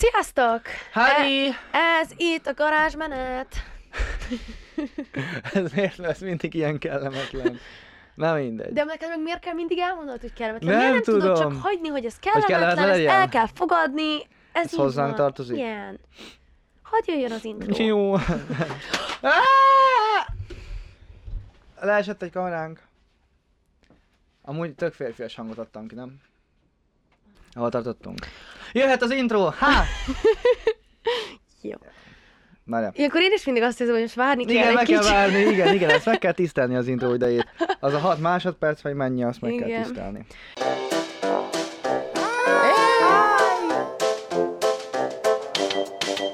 Sziasztok! Hári! E- ez itt a garázsmenet. ez miért lesz mindig ilyen kellemetlen? Na mindegy. De neked meg miért kell mindig elmondani, hogy kellemetlen? Nem miért nem tudod tudom. csak hagyni, hogy ez Hogy kellemetlen, kellemetlen ezt el kell fogadni. Ez, Ez hozzánk van. tartozik? Igen. Hadd jöjjön az intro. Jó. Leesett egy kameránk. Amúgy tök férfias hangot adtam ki, nem? Ahol tartottunk. Jöhet az intro! Ha! Jó. Várjál. Ilyenkor én is mindig azt hiszem, hogy most várni kell Igen, meg kell kicsit. várni, igen, igen, ezt meg kell tisztelni az intro idejét. Az a 6 másodperc, vagy mennyi, azt meg kell Igen. tisztelni.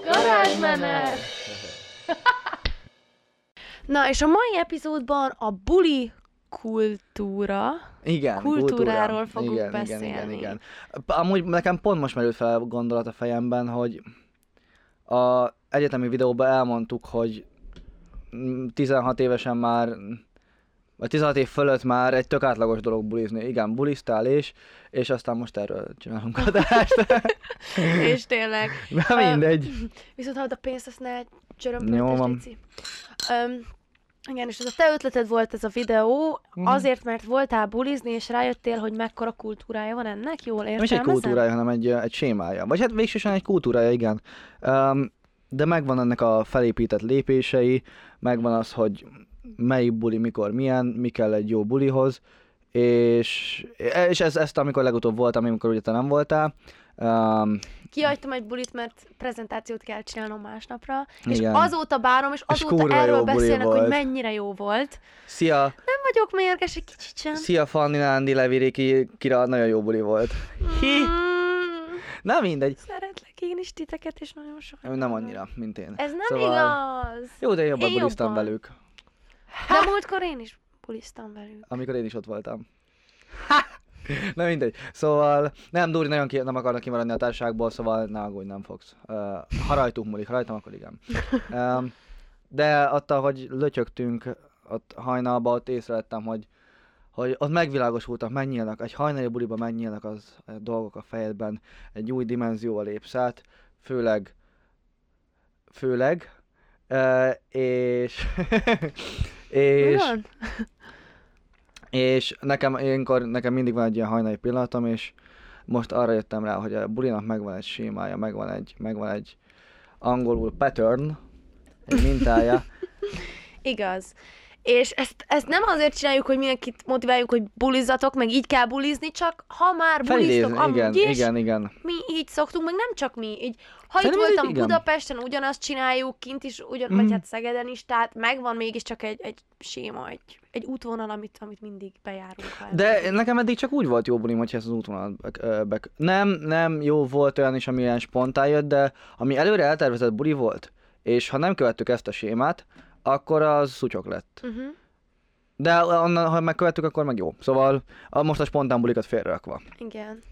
Garázsmenet! Na, és a mai epizódban a buli kultúra. Igen, Kultúráról kultúra. fogunk igen, Igen, beszélni. igen, igen. Amúgy nekem pont most merült fel a gondolat a fejemben, hogy a egyetemi videóban elmondtuk, hogy mm, 16 évesen már, vagy 16 év fölött már egy tök átlagos dolog bulizni. Igen, bulisztál és, és aztán most erről csinálunk adást. és tényleg. Na mindegy. Viszont hallod a pénzt, azt ne Jó csörömpöltes, van. Léci. Igen, és ez a te ötleted volt ez a videó, Mhm. azért, mert voltál bulizni, és rájöttél, hogy mekkora kultúrája van ennek, jól Nem is egy kultúrája, hanem egy, egy sémája. Vagy hát végsősorban egy kultúrája, igen. Um, de megvan ennek a felépített lépései, megvan az, hogy melyik buli mikor milyen, mi kell egy jó bulihoz, és, és ez, ezt amikor legutóbb voltam, amikor ugye te nem voltál. Um, Kihagytam egy bulit, mert prezentációt kell csinálnom másnapra, és Igen. azóta bárom, és azóta kurva erről beszélnek, hogy mennyire jó volt. szia, Nem vagyok mérges egy kicsit sem. szia Fanni, Nándi, Levi, ki, kira nagyon jó buli volt. Hi. Mm, Na mindegy, szeretlek én is titeket, és nagyon sokat. nem annyira, mint én. Ez nem Szóval- igaz. Jó, de jobban Én buliztam jobban. velük, De múltkor én is buliztam velük. amikor én is ott voltam. Na mindegy. Szóval nem, Dóri nagyon ki, nem akarnak kimaradni a társaságból, szóval ne aggódj, nem fogsz. Uh, ha rajtunk múlik, rajtam, akkor igen. Um, de attól, hogy lötyögtünk ott hajnalba, ott észrevettem, hogy, hogy ott megvilágosultak, megnyílnak, egy hajnali buliba megnyílnak az a dolgok a fejedben, egy új dimenzióval lépsz át, főleg, főleg, uh, és, és, és nekem ilyenkor, nekem mindig van egy ilyen hajnali pillanatom, és most arra jöttem rá, hogy a bulinak megvan egy sémája, megvan egy, megvan egy angolul pattern, egy mintája. Igaz. És ezt, ezt nem azért csináljuk, hogy mindenkit motiváljuk, hogy bulizzatok, meg így kell bulizni, csak ha már buliztok amúgy igen, is, igen, igen. mi így szoktunk, meg nem csak mi. Így, ha itt Szerintem ez voltam igen. Budapesten, ugyanazt csináljuk, kint is, ugyan, Mhm. vagy hát Szegeden is, tehát megvan mégiscsak egy, egy séma, egy, egy útvonal, amit, amit mindig bejárunk. De nekem eddig csak úgy volt jó bulim, hogyha ez az útvonal be, be, Nem, nem, jó volt olyan is, ami ilyen spontán jött, de ami előre eltervezett buli volt, és ha nem követtük ezt a sémát, akkor az szutyok lett. Uh-huh. De onnan, ha megkövettük, akkor meg jó. Szóval a, most a spontán bulikat félrerakva. Igen.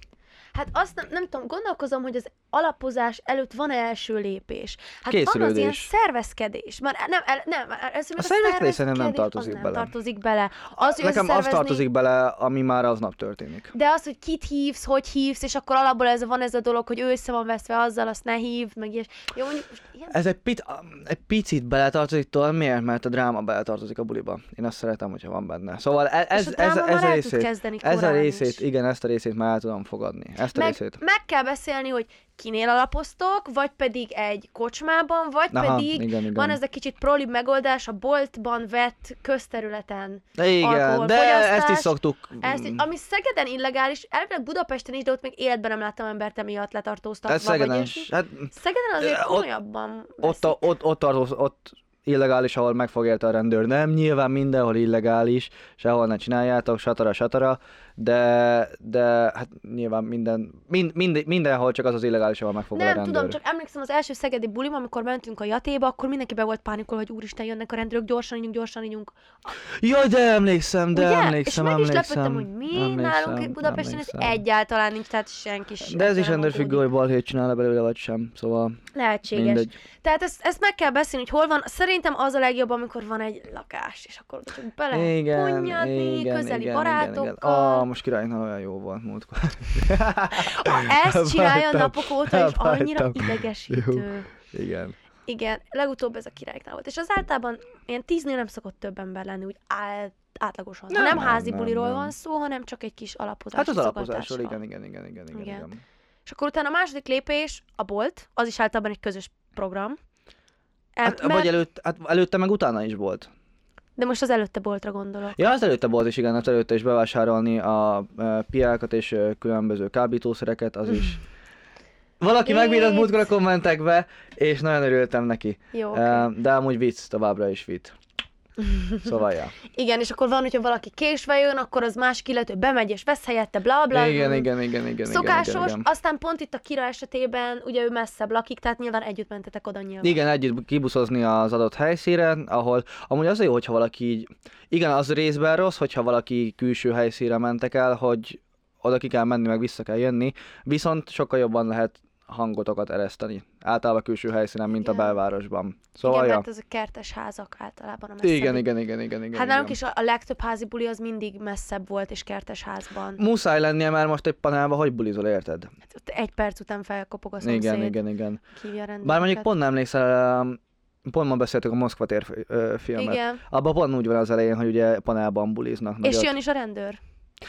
Hát azt nem, nem tudom, gondolkozom, hogy az alapozás előtt van-e első lépés. Hát van az Készülődés. ilyen szervezkedés. Már nem, el, nem, ez, A szervezkedés szerintem nem tartozik az bele. Nem tartozik bele. Az, hogy Nekem az tartozik bele, ami már aznap történik. De az, hogy kit hívsz, hogy hívsz, és akkor alapból ez van ez a dolog, hogy ő össze van veszve azzal, azt ne hívd, meg ilyes. Jó, mondjuk ilyen... Ez egy, pit, egy picit beletartozik, tudod miért? Mert a dráma beletartozik a buliba. Én azt szeretem, hogyha van benne. Szóval e- ez, és a ez, dráma ez, már a részét, ez a részét, igen, ezt a részét már el tudom fogadni. Ezt a meg, részét. meg kell beszélni, hogy kinél alapoztok, vagy pedig egy kocsmában, vagy Aha, pedig igen, igen. van ez a kicsit prolibb megoldás a boltban vett közterületen. De igen, de ezt is szoktuk. Ezt, ami Szegeden illegális, elvileg Budapesten is, de ott még életben nem láttam embert emiatt letartóztatva. Ez vagy Szegeden is. Hát Szegeden azért Ott- komolyabban ott, a, ott, ott, tartoz, ott illegális, ahol megfog érte a rendőr. Nem, nyilván mindenhol illegális, sehol ne csináljátok, satara, satara, de, de hát nyilván minden, mind, mind, mindenhol csak az az illegális, ahol megfog a Nem rendőr. tudom, csak emlékszem az első szegedi bulim, amikor mentünk a jatéba, akkor mindenki be volt pánikol, hogy úristen, jönnek a rendőrök, gyorsan ígyunk, gyorsan ígyunk. Jaj, de emlékszem, de Ugye? emlékszem, és meg is emlékszem. lepődtem, hogy mi emlékszem, nálunk Budapesten ez emlékszem. egyáltalán nincs, tehát senki sem. De ez is rendőrfüggő, hogy balhét csinál belőle, vagy sem. Szóval Lehetséges. mindegy. Tehát ezt, ezt meg kell beszélni, hogy hol van. Szerintem az a legjobb, amikor van egy lakás, és akkor csak be lehet Igen, igen, közeli igen, barátokkal. igen, igen. Almos királynál olyan jó volt múltkor. Ezt csinálja Elvágtam. napok óta, és annyira idegesítő. Igen. Igen, legutóbb ez a királyknál volt. És az általában ilyen tíznél nem szokott több ember lenni, úgy át, átlagosan. Nem, Nem, nem nem, házi nem, buliról nem. van szó, hanem csak egy kis alapozás. Hát az alapozásról, igen, igen, igen, igen, igen, Igen. igen. És akkor utána a második lépés a bolt, az is általában egy közös program. Em, Hát, vagy előtt, hát előtte meg utána is volt. De most az előtte boltra gondolok. Ja, az előtte volt is, igen, az előtte is bevásárolni a piákat és különböző kábítószereket, az is. Valaki Jé. megbízott múltkor a kommentekbe, és nagyon örültem neki. Jó, Okay. de amúgy vicc, továbbra is vicc. Szóval, ja. Igen, és akkor van, hogyha valaki késve jön, akkor az másik illető bemegy és vesz helyette, bla bla. Igen, igen, igen, igen, Szokásos, igen, igen, igen. aztán pont itt a Kira esetében, ugye ő messzebb lakik, tehát nyilván együtt mentetek oda nyilván. Igen, együtt kibuszozni az adott helyszínre, ahol amúgy az jó, hogyha valaki így, igen, az részben rossz, hogyha valaki külső helyszínre mentek el, hogy oda ki kell menni, meg vissza kell jönni, viszont sokkal jobban lehet hangotokat ereszteni. Általában külső helyszínen, mint a Igen. belvárosban. Szóval, igen, ja. mert ezek kertes házak általában a messzebb. Igen, igen, igen, igen, igen. Hát nálunk is a, a legtöbb házi buli az mindig messzebb volt, és kertes házban. Muszáj lennie, mert most egy panelba hogy bulizol, érted? Hát ott egy perc után felkopog a szomszéd, Igen, igen, igen. a. Bár mondjuk pont nem emlékszel, um, pont ma beszéltük a Moszkva tér filmet. Igen, Abban pont úgy van az elején, hogy ugye panelban buliznak. és nagyot. jön is a rendőr.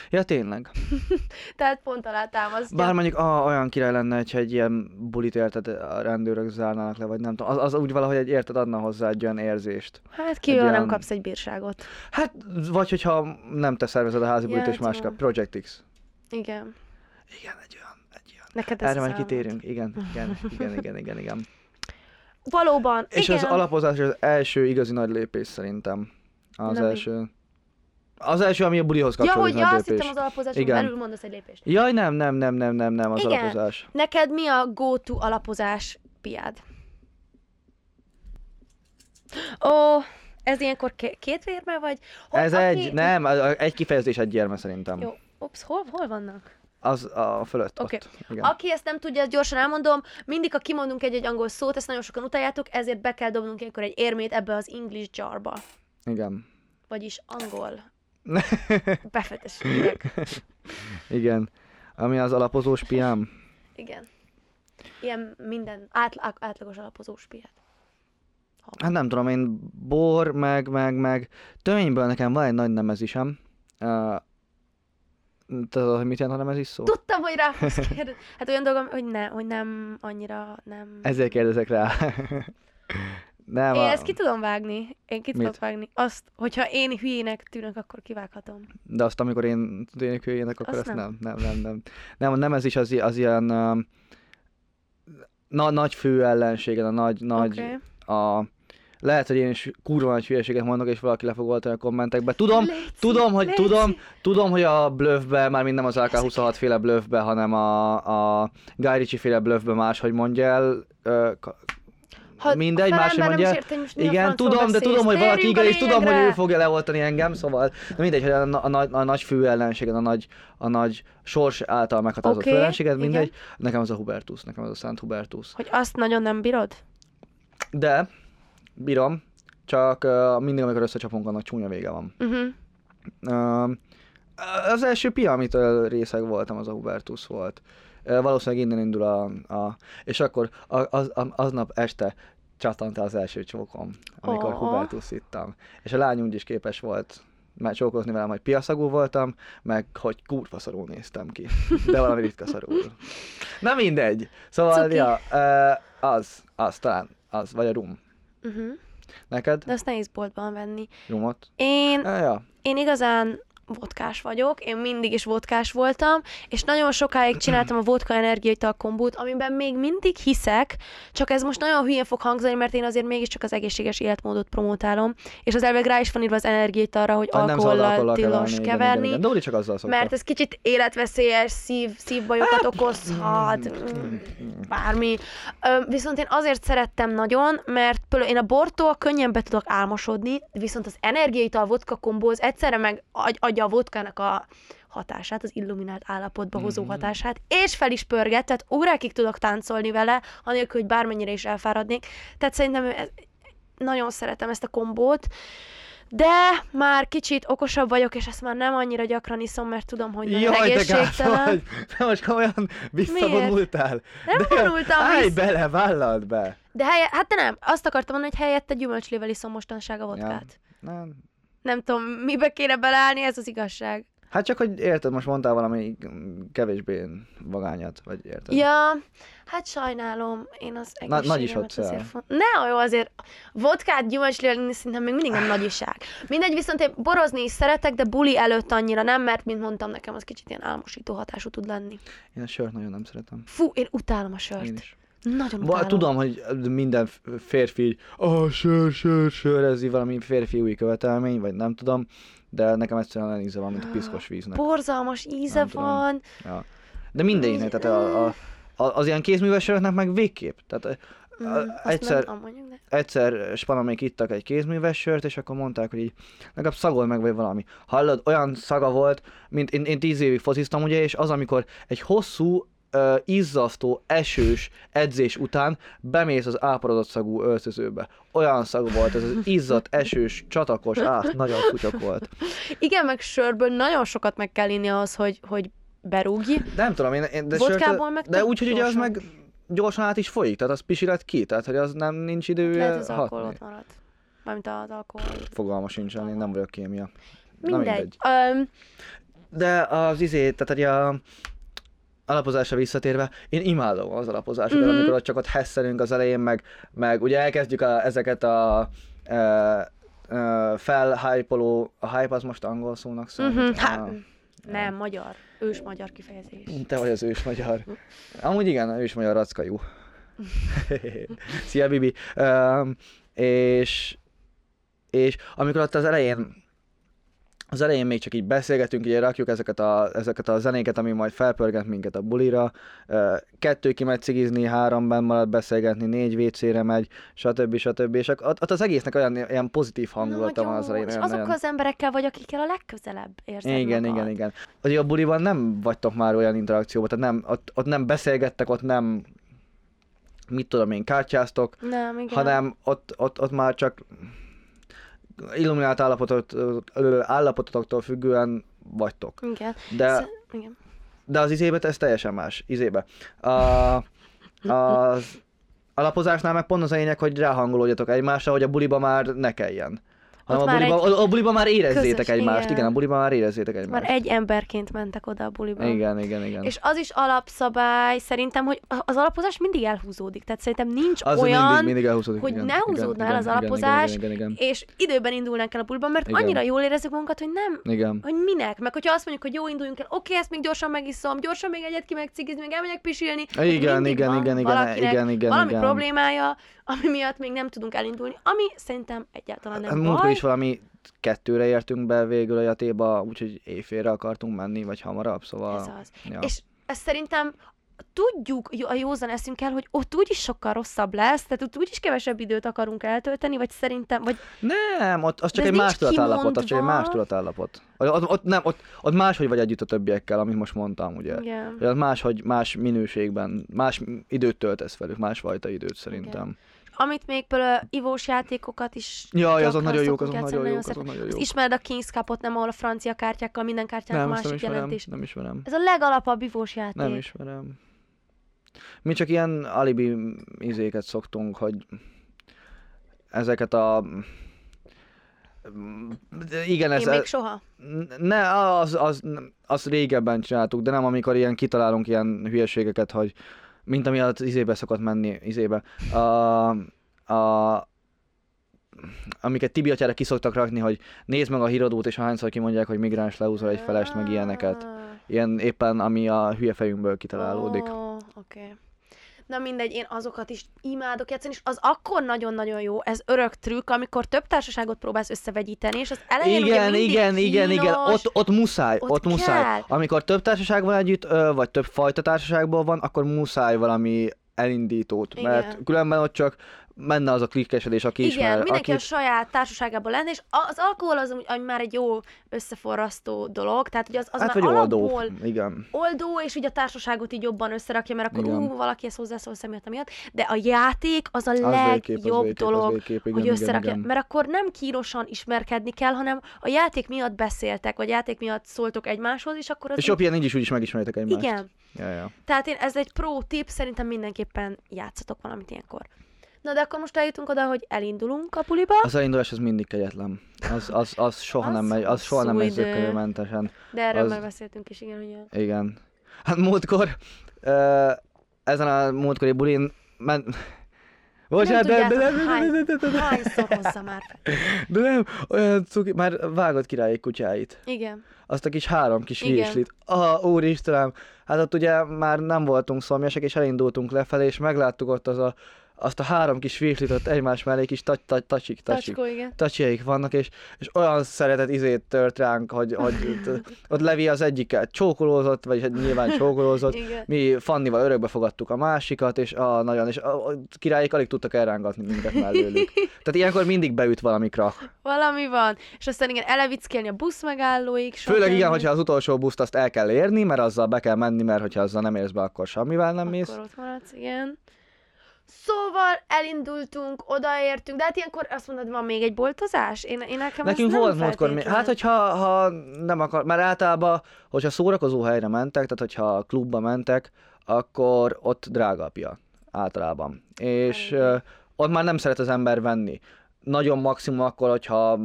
Ja, tényleg. Tehát pont alá támasztja. Bár mondjuk ah, olyan király lenne, hogyha egy ilyen bulit érted, a rendőrök zárnának le, vagy nem tudom. Az, az úgy valahogy egy érted adna hozzá egy olyan érzést. Hát kívül nem ilyen- kapsz egy bírságot. Hát, vagy hogyha nem te szervezed a házi bulit, Ja, és más kap. Project X. Igen. Igen, egy olyan, egy olyan. Neked Erre majd kitérünk. Igen, igen, igen, igen, igen, igen. Valóban, És igen. az alapozás az első igazi nagy lépés szerintem. Az Nem első. Az első, ami a bulihoz Ja, kapcsolódik hogy ja, azt hittem az alapozáson Igen. belül mondasz egy lépést. Jaj, nem, nem, nem, nem, nem, nem, az Igen. alapozás. Neked mi a go-to alapozás piád? Ó, ez ilyenkor ké- két vérme vagy? Hogy Ez aki- egy, nem, egy kifejezés egy gyerme szerintem. Jó, ups, hol, hol vannak? Az a fölött Oké. ott. Igen. Aki ezt nem tudja, gyorsan elmondom, mindig, ha kimondunk egy-egy angol szót, ezt nagyon sokan utáljátok, ezért be kell dobnunk ilyenkor egy érmét ebbe az English jarba. Igen. Vagyis angol. Befetességek. Igen. Ami az alapozós piám. Igen. Ilyen minden átlag, átlagos alapozós piát. Hát nem tudom, én bor, meg, meg, meg töményből nekem van egy nagy nemezisem. Uh, tudod, hogy mit jelent a nemezis szó? Tudtam, hogy rá fogsz kérdezni. Hát olyan dolgom, hogy, ne, hogy nem annyira nem... Ezért kérdezek rá. Nem, Én a- ezt ki tudom vágni. Én ki tudok vágni. Azt, hogyha én hülyének tűnök, akkor kivághatom. De azt, amikor én tűnik hülyének, akkor Azt azt nem. nem. Nem, nem, nem. Nem, a nemezis az, az ilyen uh, na, nagy fő ellensége, a nagy, nagy, Oké. a, lehet, hogy én is kurva nagy hülyeséget mondok, és valaki le fog oltani a kommentekbe. Tudom, Léci, tudom, hogy léci. tudom, tudom, hogy a bluffbe, már mind nem az AK-26 féle bluffbe, hanem a, a Guy Ritchie féle bluffbe máshogy mondja el, ö, Ha mindegy, a nem mondja. értem, a Igen, tudom, de tudom, hogy valaki a igen, és tudom, hogy ő fogja leoltani engem, szóval de mindegy, hogy a, a, nagy, a nagy fő ellenséged, a nagy, a nagy sors által meghatározott okay, ellenséged, igen. mindegy, nekem az a Hubertus, nekem az a Szent Hubertus. Hogy azt nagyon nem bírod? De, bírom, csak uh, mindig, amikor összecsapunk, annak csúnya vége van. Uh-huh. Uh, az első pia, amitől részeg voltam, az a Hubertus volt. Valószínűleg innen indul a... a és akkor a, az, a, aznap este csattant az első csókom, amikor oh. Hubertus ittam. És a lány úgy is képes volt már csókozni velem, hogy piaszagú voltam, meg hogy kurva szarul néztem ki. De valami ritka szarul. Na mindegy. Szóval, Cuki. ja, az, az talán, az, vagy a rum. Uh-huh. Neked? De azt nehéz boltban venni. Rumot? Én, Ja, ja. én igazán vodkás vagyok, én mindig is vodkás voltam, és nagyon sokáig csináltam a vodka energiaital kombót, amiben még mindig hiszek, csak ez most nagyon hülyén fog hangzani, mert én azért mégiscsak az egészséges életmódot promotálom, és az elveg rá is van írva az energiaitalra, hogy alkohollal tilos keverni. igen, Igen, csak azzal szokta. mert ez kicsit életveszélyes, szív, szívbajokat okozhat, mm, bármi. Ö, viszont én azért szerettem nagyon, mert például én a bortól könnyen be tudok álmosodni, viszont az energiaital vodka kombó az egyszerre meg agy- adja a vodkának a hatását, az illuminált állapotba hozó Mhm. hatását, és fel is pörget, tehát órákig tudok táncolni vele, anélkül, hogy bármennyire is elfáradnék. Tehát szerintem ez, nagyon szeretem ezt a kombót. de már kicsit okosabb vagyok, és ezt már nem annyira gyakran iszom, mert tudom, hogy nagyon Jaj, te gáz egészségtelen. vagy! Te most komolyan visszavonultál. Nem De vonultam Állj vissza. bele, vállald be! De helye, hát de nem, azt akartam mondani, hogy helyette gyümölcslével iszom mostanság a vodkát. Nem. Nem tudom, mibe kéne beleállni, ez az igazság. Hát csak, hogy érted, most mondtál valami kevésbé vagányat, vagy érted? Ja, hát sajnálom, én az Na- nagy is ott azért font... Ne, jó, azért vodkát gyümölcslével inni szerintem még mindig nem nagyiság. Mindegy, viszont én borozni is szeretek, de buli előtt annyira nem, mert mint mondtam, nekem az kicsit ilyen álmosító hatású tud lenni. Én a sört nagyon nem szeretem. Fú, én utálom a sört. Én is. Nagyon utálom. tudom, hogy minden férfi oh, sör, sör, sör, ez így valami férfi új követelmény, vagy nem tudom, de nekem egyszerűen olyan íze van, mint a piszkos víznek. Borzalmas íze Nem tudom. van. Ja. De mindegyiknek, tehát a, a, a, az ilyen kézműves söröknek meg végképp. Tehát Mm, egyszer, Nem, mondjuk, de... egyszer spanamék ittak egy kézműves sört, és akkor mondták, hogy így, legalább szagol meg, vagy valami. Hallod, olyan szaga volt, mint én, én tíz évig fociztam, ugye, és az, amikor egy hosszú, uh, izzasztó, esős edzés után bemész az áporodott szagú öltözőbe. Olyan szag volt, ez az izzadt, esős, csatakos, át, nagyon kutyok volt. Igen, meg sörből nagyon sokat meg kell inni ahhoz, hogy, hogy berúgj. Nem tudom, én, én de, Vodkából meg de úgy, hogy ugye az meg gyorsan át is folyik, tehát az pisilet ki, tehát hogy az nem nincs idő Lehet az alkohol hatni. ott maradt. Mármint az alkohol. Fogalma sincsen, én nem vagyok kémia. Na Mindegy. mindegy. Öm, De az izé, tehát hogy a alapozásra visszatérve, én imádom az alapozásokat, Mhm. mm-hmm. amikor ott csak ott hesszelünk az elején, meg, meg ugye elkezdjük a, ezeket a e, e, felhypoló, a hype az most angol szónak Ah, hát, nem, magyar. Ős magyar kifejezés. Te vagy az ős magyar. Amúgy igen, ős magyar rackajú. Szia, Bibi. Um, és, és amikor ott az elején az elején még csak így beszélgetünk, ugye rakjuk ezeket a, ezeket a zenéket, ami majd felpörget minket a bulira. Kettő kimegy cigizni, három benn marad beszélgetni, négy WC-re megy, stb. stb. És ott, ott az egésznek olyan ilyen pozitív hangulata van az elején. és azokkal olyan- az emberekkel vagy, akikkel a legközelebb érzed igen, magad. igen, igen. Ugye a buliban nem vagytok már olyan interakcióban, tehát nem, ott, ott nem beszélgettek, ott nem, mit tudom én, kártyáztok, Nem, igen. hanem ott, ott, ott már csak illuminált állapotot, állapototoktól függően vagytok. Igen. De, Sz- igen. de az izébe ez teljesen más. Izébe. A, az alapozásnál meg pont az a lényeg, hogy ráhangolódjatok egymásra, hogy a buliba már ne kelljen. Ott a már buliba, egy a, buliba már érezzétek közös- egymást. igen. Igen, a buliba már érezzétek egymást. Már egy emberként mentek oda a buliba. Igen, igen, igen. És az is alapszabály, szerintem, hogy az alapozás mindig elhúzódik. Tehát szerintem nincs az olyan, mindig, mindig elhúzódik. hogy igen, ne igen, húzódna el igen, az igen, alapozás, Igen, igen, igen, és időben indulnánk el a buliban, mert Igen. annyira jól érezzük magunkat, hogy nem, igen. igen. hogy minek, meg hogyha azt mondjuk, hogy jó, induljunk el, oké, ezt még gyorsan megiszom, gyorsan még egyet ki meg cigizni, még elmegyek pisilni. Igen, igen, igen, igen, igen, igen, valami igen. problémája, ami miatt még nem tudunk elindulni, ami szerintem egyáltalán nem baj. Is valami kettőre értünk be végül a jatéba, úgyhogy éjfélre akartunk menni, vagy hamarabb, szóval... Ez az. Ja. És ezt szerintem tudjuk a józan eszünkkel, hogy ott úgyis sokkal rosszabb lesz, tehát ott úgyis kevesebb időt akarunk eltölteni, vagy szerintem, vagy Nem, ott az csak egy más tudatállapot, az csak egy más tudatállapot. Ott, ott, nem, ott, ott máshogy vagy együtt a többiekkel, amit most mondtam, ugye. igen. Hogy Az máshogy, más minőségben, más időt töltesz velük, másfajta időt szerintem. Amit még például ivós játékokat is Jaj, azok nagyon jók, azok nagyon jók, azok nagyon jók. ismered a Kings Cupot, nem, ahol a francia kártyákkal minden kártyának Nem, azt nem másik ismerem, jelentés. nem ismerem. Ez a legalapabb ivós játék. Nem ismerem. Mi csak ilyen alibi izéket szoktunk, hogy ezeket a... Igen, ez... Én még soha. Ne, az, az, az régebben csináltuk, de nem amikor ilyen kitalálunk ilyen hülyeségeket, hogy mint ami az izébe szokott menni, izébe. A, a, amiket Tibi atyára kiszoktak rakni, hogy nézd meg a híradót, és hányszor kimondják, hogy migráns leúzol egy felest, meg ilyeneket. Ilyen éppen, ami a hülye fejünkből kitalálódik. Ó, oké. Na mindegy, én azokat is imádok játszani, és az akkor nagyon-nagyon jó, ez örök trükk, amikor több társaságot próbálsz összevegyíteni, és az elején ugye Igen, mindig igen, igen, igen, kínos, ott, ott muszáj, ott ott, muszáj. Amikor több társaság van együtt, vagy több fajta társaságból van, akkor muszáj valami elindítót, Igen. mert különben ott csak menne az a klikkesedés, aki Igen, ismer, mindenki akit... a saját társaságában lenne, és az alkohol az ami már egy jó összeforrasztó dolog, tehát hogy az, az hát már oldó, igen. oldó, és így a társaságot így jobban összerakja, mert akkor Igen. ú, valakihez hozzászól személyet miatt, de a játék az a Az az legjobb végképp, az dolog, végképp, igen, hogy igen, összerakja, igen. mert akkor nem kínosan ismerkedni kell, hanem a játék miatt beszéltek, vagy játék miatt szóltok egymáshoz, és akkor az És jobb ilyen így is úgy is megismeritek egymást. igen. Ja, ja. Tehát én, ez egy pro tip, szerintem mindenképpen játszatok valamit ilyenkor. Na de akkor most eljutunk oda, hogy elindulunk a puliba. Az elindulás az mindig kegyetlen. Az, az, az soha Az nem megy, az soha nem megy zökkenőmentesen. De erről az- már beszéltünk is, igen, hogy a- Igen. Hát múltkor, uh, ezen a múltkori bulin, men... Bocsánat, de, de, de, de, hány- de, de, de, de, hozza már de nem, olyan cuki, már vágott királyi kutyáit. Igen. Azt a kis három kis virslit. Ah, úristenem. Hát ott ugye már nem voltunk szomjasak, és elindultunk lefelé, és megláttuk ott az a, azt a három kis virslit ott egymás mellé, kis tac, tac, tacsik, tacsik. Tacskó, igen. Tacsiaik vannak, és, és olyan szeretet izét tört ránk, hogy, hogy ott, ott Levi az egyikkel csókolózott, vagyis hát nyilván csókolózott, mi Fannival örökbe fogadtuk a másikat, és a, nagyon, és a, a királyik alig tudtak elrángatni minket mellőlük. Tehát ilyenkor mindig beüt valami krak. Valami van. És aztán igen, elevickélni a busz megállóig. Főleg igen, hogyha az utolsó buszt azt el kell érni, mert azzal be kell menni, mert hogyha azzal nem érsz be, akkor semmivel nem mész. Akkor ott maradsz, igen. Szóval elindultunk, odaértünk, de hát ilyenkor azt mondod, van még egy boltozás? Én, én nekem Nekünk nem volt múltkor még, hát hogyha ha nem akar, mert általában, hogyha szórakozó helyre mentek, tehát hogyha klubba mentek, akkor ott drágábbja általában. És uh, ott már nem szeret az ember venni. Nagyon maximum akkor, hogyha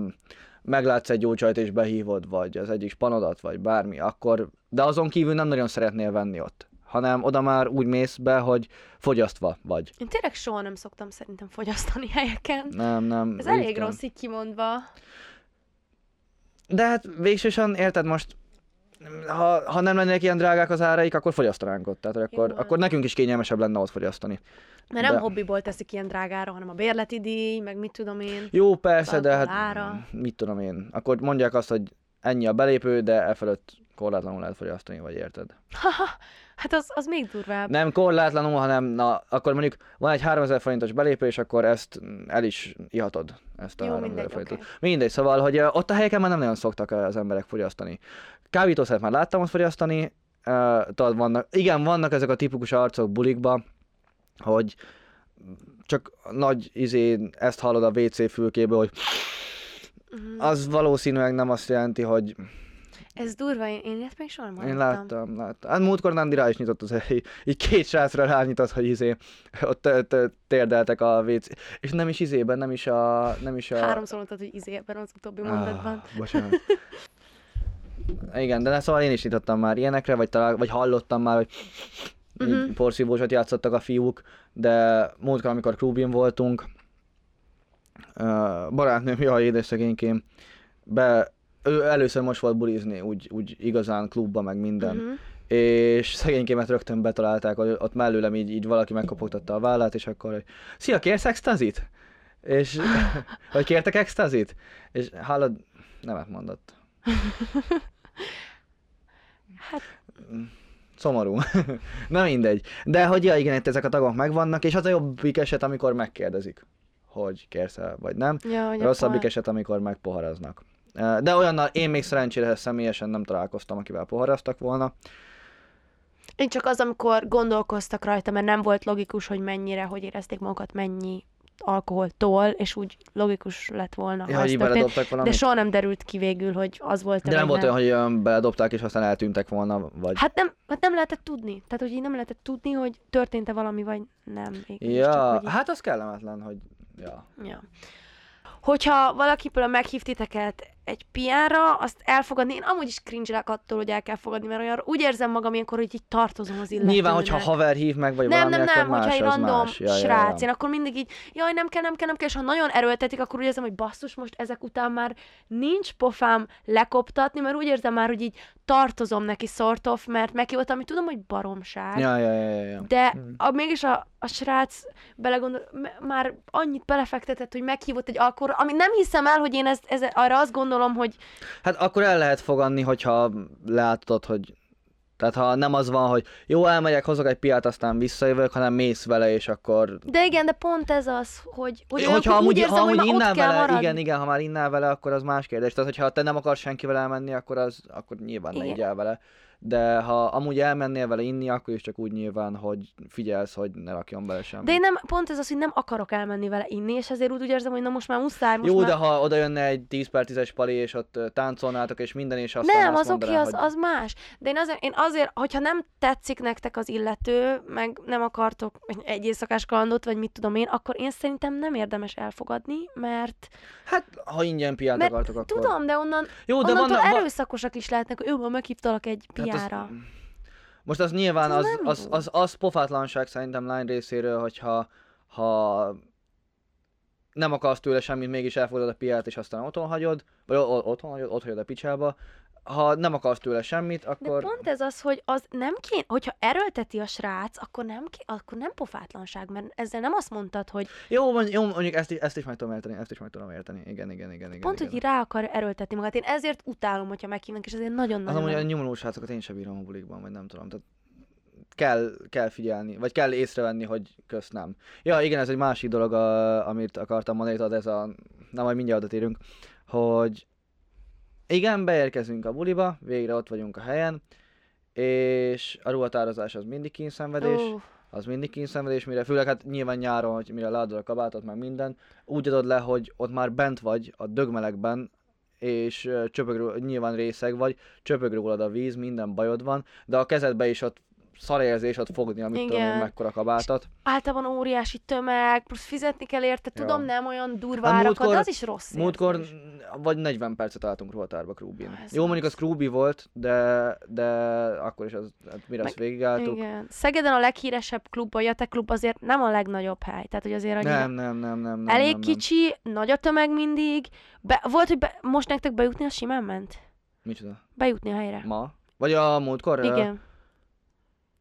meglátsz egy jó csajt és behívod, vagy az egyik spanodat, vagy bármi, akkor, de azon kívül nem nagyon szeretnél venni ott hanem oda már úgy mész be, hogy fogyasztva vagy. Én tényleg soha nem szoktam szerintem fogyasztani helyeken. Nem, nem. Ez elég ritkán. rossz így kimondva. De hát végsősorban érted most, ha, ha nem lennének ilyen drágák az áraik, akkor fogyasztanánk ott. Tehát akkor, Jó, akkor nekünk is kényelmesebb lenne ott fogyasztani. Mert nem De- hobbiból teszik ilyen drágára, hanem a bérleti díj, meg mit tudom én. Jó, persze, de hát Alkoholára. mit tudom én. Akkor mondják azt, hogy ennyi a belépő, de e fölött korlátlanul lehet fogyasztani, vagy érted? Hát az, az még durvább. Nem korlátlanul, hanem na, akkor mondjuk van egy 3000 forintos belépő, és akkor ezt el is ihatod. Ezt a Jó, 3000 mindegy, forintot. oké. Mindegy, szóval, hogy ott a helyeken már nem nagyon szoktak az emberek fogyasztani. Kábítószert már láttam ott fogyasztani, uh, tudod, vannak, igen, vannak ezek a tipikus arcok bulikba, hogy csak nagy izé, ezt hallod a WC fülkéből, hogy Mhm. az valószínűleg nem azt jelenti, hogy Ez durva, én, én ilyet még soha nem én láttam, láttam. Hát múltkor Nandi rá is nyitott az így, így két srácra rányitott, hogy izé, ott térdeltek a WC, és nem is izében, nem is a, nem is a... Háromszor mondtad, hogy izé ebben az utóbbi mondatban. Ah, bocsánat. Igen, de ne, szóval én is nyitottam már ilyenekre, vagy, talál, vagy hallottam már, hogy Mhm. uh-huh. porszívósat játszottak a fiúk, de múltkor, amikor klubin voltunk, uh, barátnőm, jaj, édes szegénykém, be, ő először most volt bulizni, úgy, úgy igazán klubba, meg minden. Mhm. És szegénykémet rögtön betalálták, hogy ott mellőlem így, így valaki megkopogtatta a vállát, és akkor, hogy szia, kérsz extazit? És, hogy kértek extazit? És hallod, nemet mondott. Hát, Szomorú. Na mindegy. De hogy ja, igen, itt ezek a tagok megvannak, és az a jobbik eset, amikor megkérdezik, hogy kérsz -e, vagy nem. ja, hogy Rosszabbik akkor... eset, amikor megpoharaznak. De olyannal én még szerencsére személyesen nem találkoztam, akivel poharaztak volna. Én csak az, amikor gondolkoztak rajta, mert nem volt logikus, hogy mennyire, hogy érezték magukat, mennyi alkoholtól, és úgy logikus lett volna, Ja, hogy beledobtak valamit. De soha nem derült ki végül, hogy az volt De nem volt olyan, hogy beledobták, és aztán eltűntek volna, vagy... Hát nem, hát nem lehetett tudni. Tehát, hogy így nem lehetett tudni, hogy történt-e valami, vagy nem. Végül ja, csak, hogy így- hát az kellemetlen, hogy... Ja. Ja. Hogyha valaki például meghív titeket egy piára, azt elfogadni, én amúgy is cringe attól, hogy el kell fogadni, mert olyan úgy érzem magam ilyenkor, hogy így tartozom az illetőnek. Nyilván, hogyha haver hív meg, vagy nem, valami, nem, akkor nem, más, hogyha egy random más. Ja, ja, srác, ja. én akkor mindig így, jaj, nem kell, nem kell, nem kell, és ha nagyon erőltetik, akkor úgy érzem, hogy basszus, most ezek után már nincs pofám lekoptatni, mert úgy érzem már, hogy így tartozom neki sort of, mert meghívott, ami tudom, hogy baromság. Ja, ja, ja, ja, ja. De Mm. a, mégis a, a srác belegondol, m- már annyit belefektetett, hogy meghívott egy alkoholra, ami nem hiszem el, hogy én ezt, ez, arra azt gondolom, hogy Hát akkor el lehet fogadni, hogyha látod, hogy Tehát ha nem az van, hogy jó, elmegyek, hozok egy piát, aztán visszajövök, hanem mész vele, és akkor... De igen, de pont ez az, hogy, hogy Hogyha olyankor amúgy, úgy érzem, ha hogy amúgy már innál kell vele, igen, igen, ha már innál vele, akkor az más kérdés. Tehát, hogyha te nem akarsz senkivel elmenni, akkor az, akkor nyilván ne Igen. így el vele. De ha amúgy elmennél vele inni, akkor is csak úgy nyilván, hogy figyelsz, hogy ne rakjon bele semmit. De én nem, pont ez az, hogy nem akarok elmenni vele inni, és ezért úgy, úgy érzem, hogy na most már muszáj, most Jó, már... de ha oda jönne egy 10 per 10-es pali, és ott táncolnátok, és minden, és aztán Nem, azt az oké, mondaná, az, hogy... az más. De én azért, én azért, hogyha nem tetszik nektek az illető, meg nem akartok egy éjszakás kalandot, vagy mit tudom én, akkor én szerintem nem érdemes elfogadni, mert, Hát, ha ingyen piát mert akartok, akkor... tudom, de onnan, Jó, de onnantól van, erőszakosak is lehetnek, hogy jó, meghívtalak egy Hát az-. Most az nyilván az, az, az, az pofátlanság szerintem lány részéről, hogyha ha nem akarsz tőle semmit, mégis elfogadod a piát, és aztán otthon hagyod, vagy otthon hagyod, ott hagyod a picsába. Ha nem akarsz tőle semmit, De akkor... pont ez az, hogy az nem kéne, hogyha erőlteti a srác, akkor nem, ké, akkor nem pofátlanság, mert ezzel nem azt mondtad, hogy Jó, mondjuk, jó, mondjuk ezt, is- ezt is meg tudom érteni, ezt is meg tudom érteni. Igen, igen, igen, igen. pont, igen. hogy rá akar erőltetni magát. Én ezért utálom, hogyha meghívnak, és ezért Az nagyon-nagyon amúgy a nem. nyomuló srácokat én sem bírom a bulikban, vagy nem tudom. Tehát kell, kell figyelni, vagy kell észrevenni, hogy kösz nem. Ja, igen, ez egy másik dolog, a, amit akartam mondani, tudod, ez a, na majd mindjárt oda térünk, hogy igen, beérkezünk a buliba, végre ott vagyunk a helyen, és a ruhatározás az mindig kínszenvedés, Ó, az mindig kínszenvedés, mire, főleg hát nyilván nyáron, hogy mire leadod a kabátot, meg minden, úgy adod le, hogy ott már bent vagy a dögmelegben, és csöpög, nyilván részeg vagy, csöpög rólad a víz, minden bajod van, de a kezedbe is ott szarérzés ott fogni, amit tudom én, Igen. mekkora kabátot. általában óriási tömeg, plusz fizetni kell érte, Ja. tudom, nem olyan durva Hát de az is rossz Múltkor érzés. vagy 40 percet álltunk ruhatárba Krúbin. Ah, Jó, mondjuk az. Krúbi volt, de, de akkor is az, hát mire azt Meg- végigálltuk. Igen. Szegeden a leghíresebb klub, a Jate klub azért nem a legnagyobb hely, tehát hogy azért annyira... Nem, nem, nem, nem, nem. Elég nem, nem. kicsi, nagy a tömeg mindig. Be, volt, hogy be, most nektek bejutni, az simán ment? Micsoda? Bejutni a helyre. Ma? Vagy a múltkor? Igen.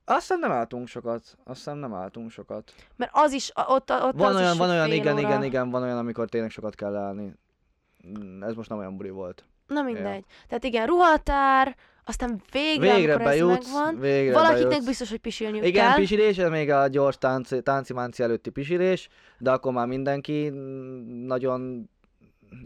Azt hiszem nem álltunk sokat. Azt hiszem nem álltunk sokat. Mert az is, ott, ott Van az olyan, is van olyan, igen, óra. igen, igen, van olyan, amikor tényleg sokat kell állni. Mm, Ez most nem olyan buli volt. Na mindegy. Tehát igen, ruhatár, aztán végre, Végre amikor bejutsz, ez megvan, végre valakiknek bejutsz. biztos, hogy pisilniük Igen, kell. pisilés, ez még a gyors tánci, tánci előtti pisilés, de akkor már mindenki mm, nagyon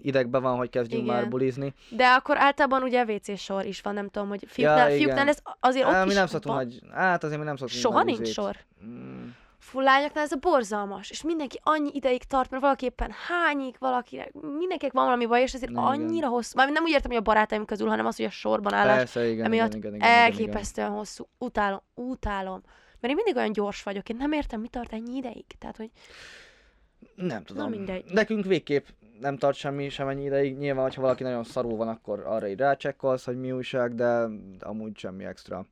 idegben van, hogy kezdjünk Igen. már bulizni. De akkor általában ugye WC sor is van, nem tudom, hogy fiúknál, igen. fiúknál ez azért ott Á, mi is nem szoktunk van. nagy, hát azért mi nem szoktunk Soha nincs izét. sor. Mm, Fú, lányoknál ez a borzalmas, és mindenki annyi ideig tart, mert valaki éppen hányik, valakinek, mindenkinek van valami baj, és ezért Igen. annyira hosszú. Mármint nem úgy értem, hogy a barátaim közül, hanem az, hogy a sorban állás Persze, igen, emiatt igen, igen, igen, igen, igen. elképesztően hosszú. Utálom, utálom. Mert én mindig olyan gyors vagyok, én nem értem, mi tart ennyi ideig. Tehát, hogy Nem tudom. mindegy. Nekünk végképp nem tart semmi sem ennyi ideig. Nyilván, hogyha valaki nagyon szarul van, akkor arra így rácsekkolsz, hogy mi újság, de amúgy semmi extra.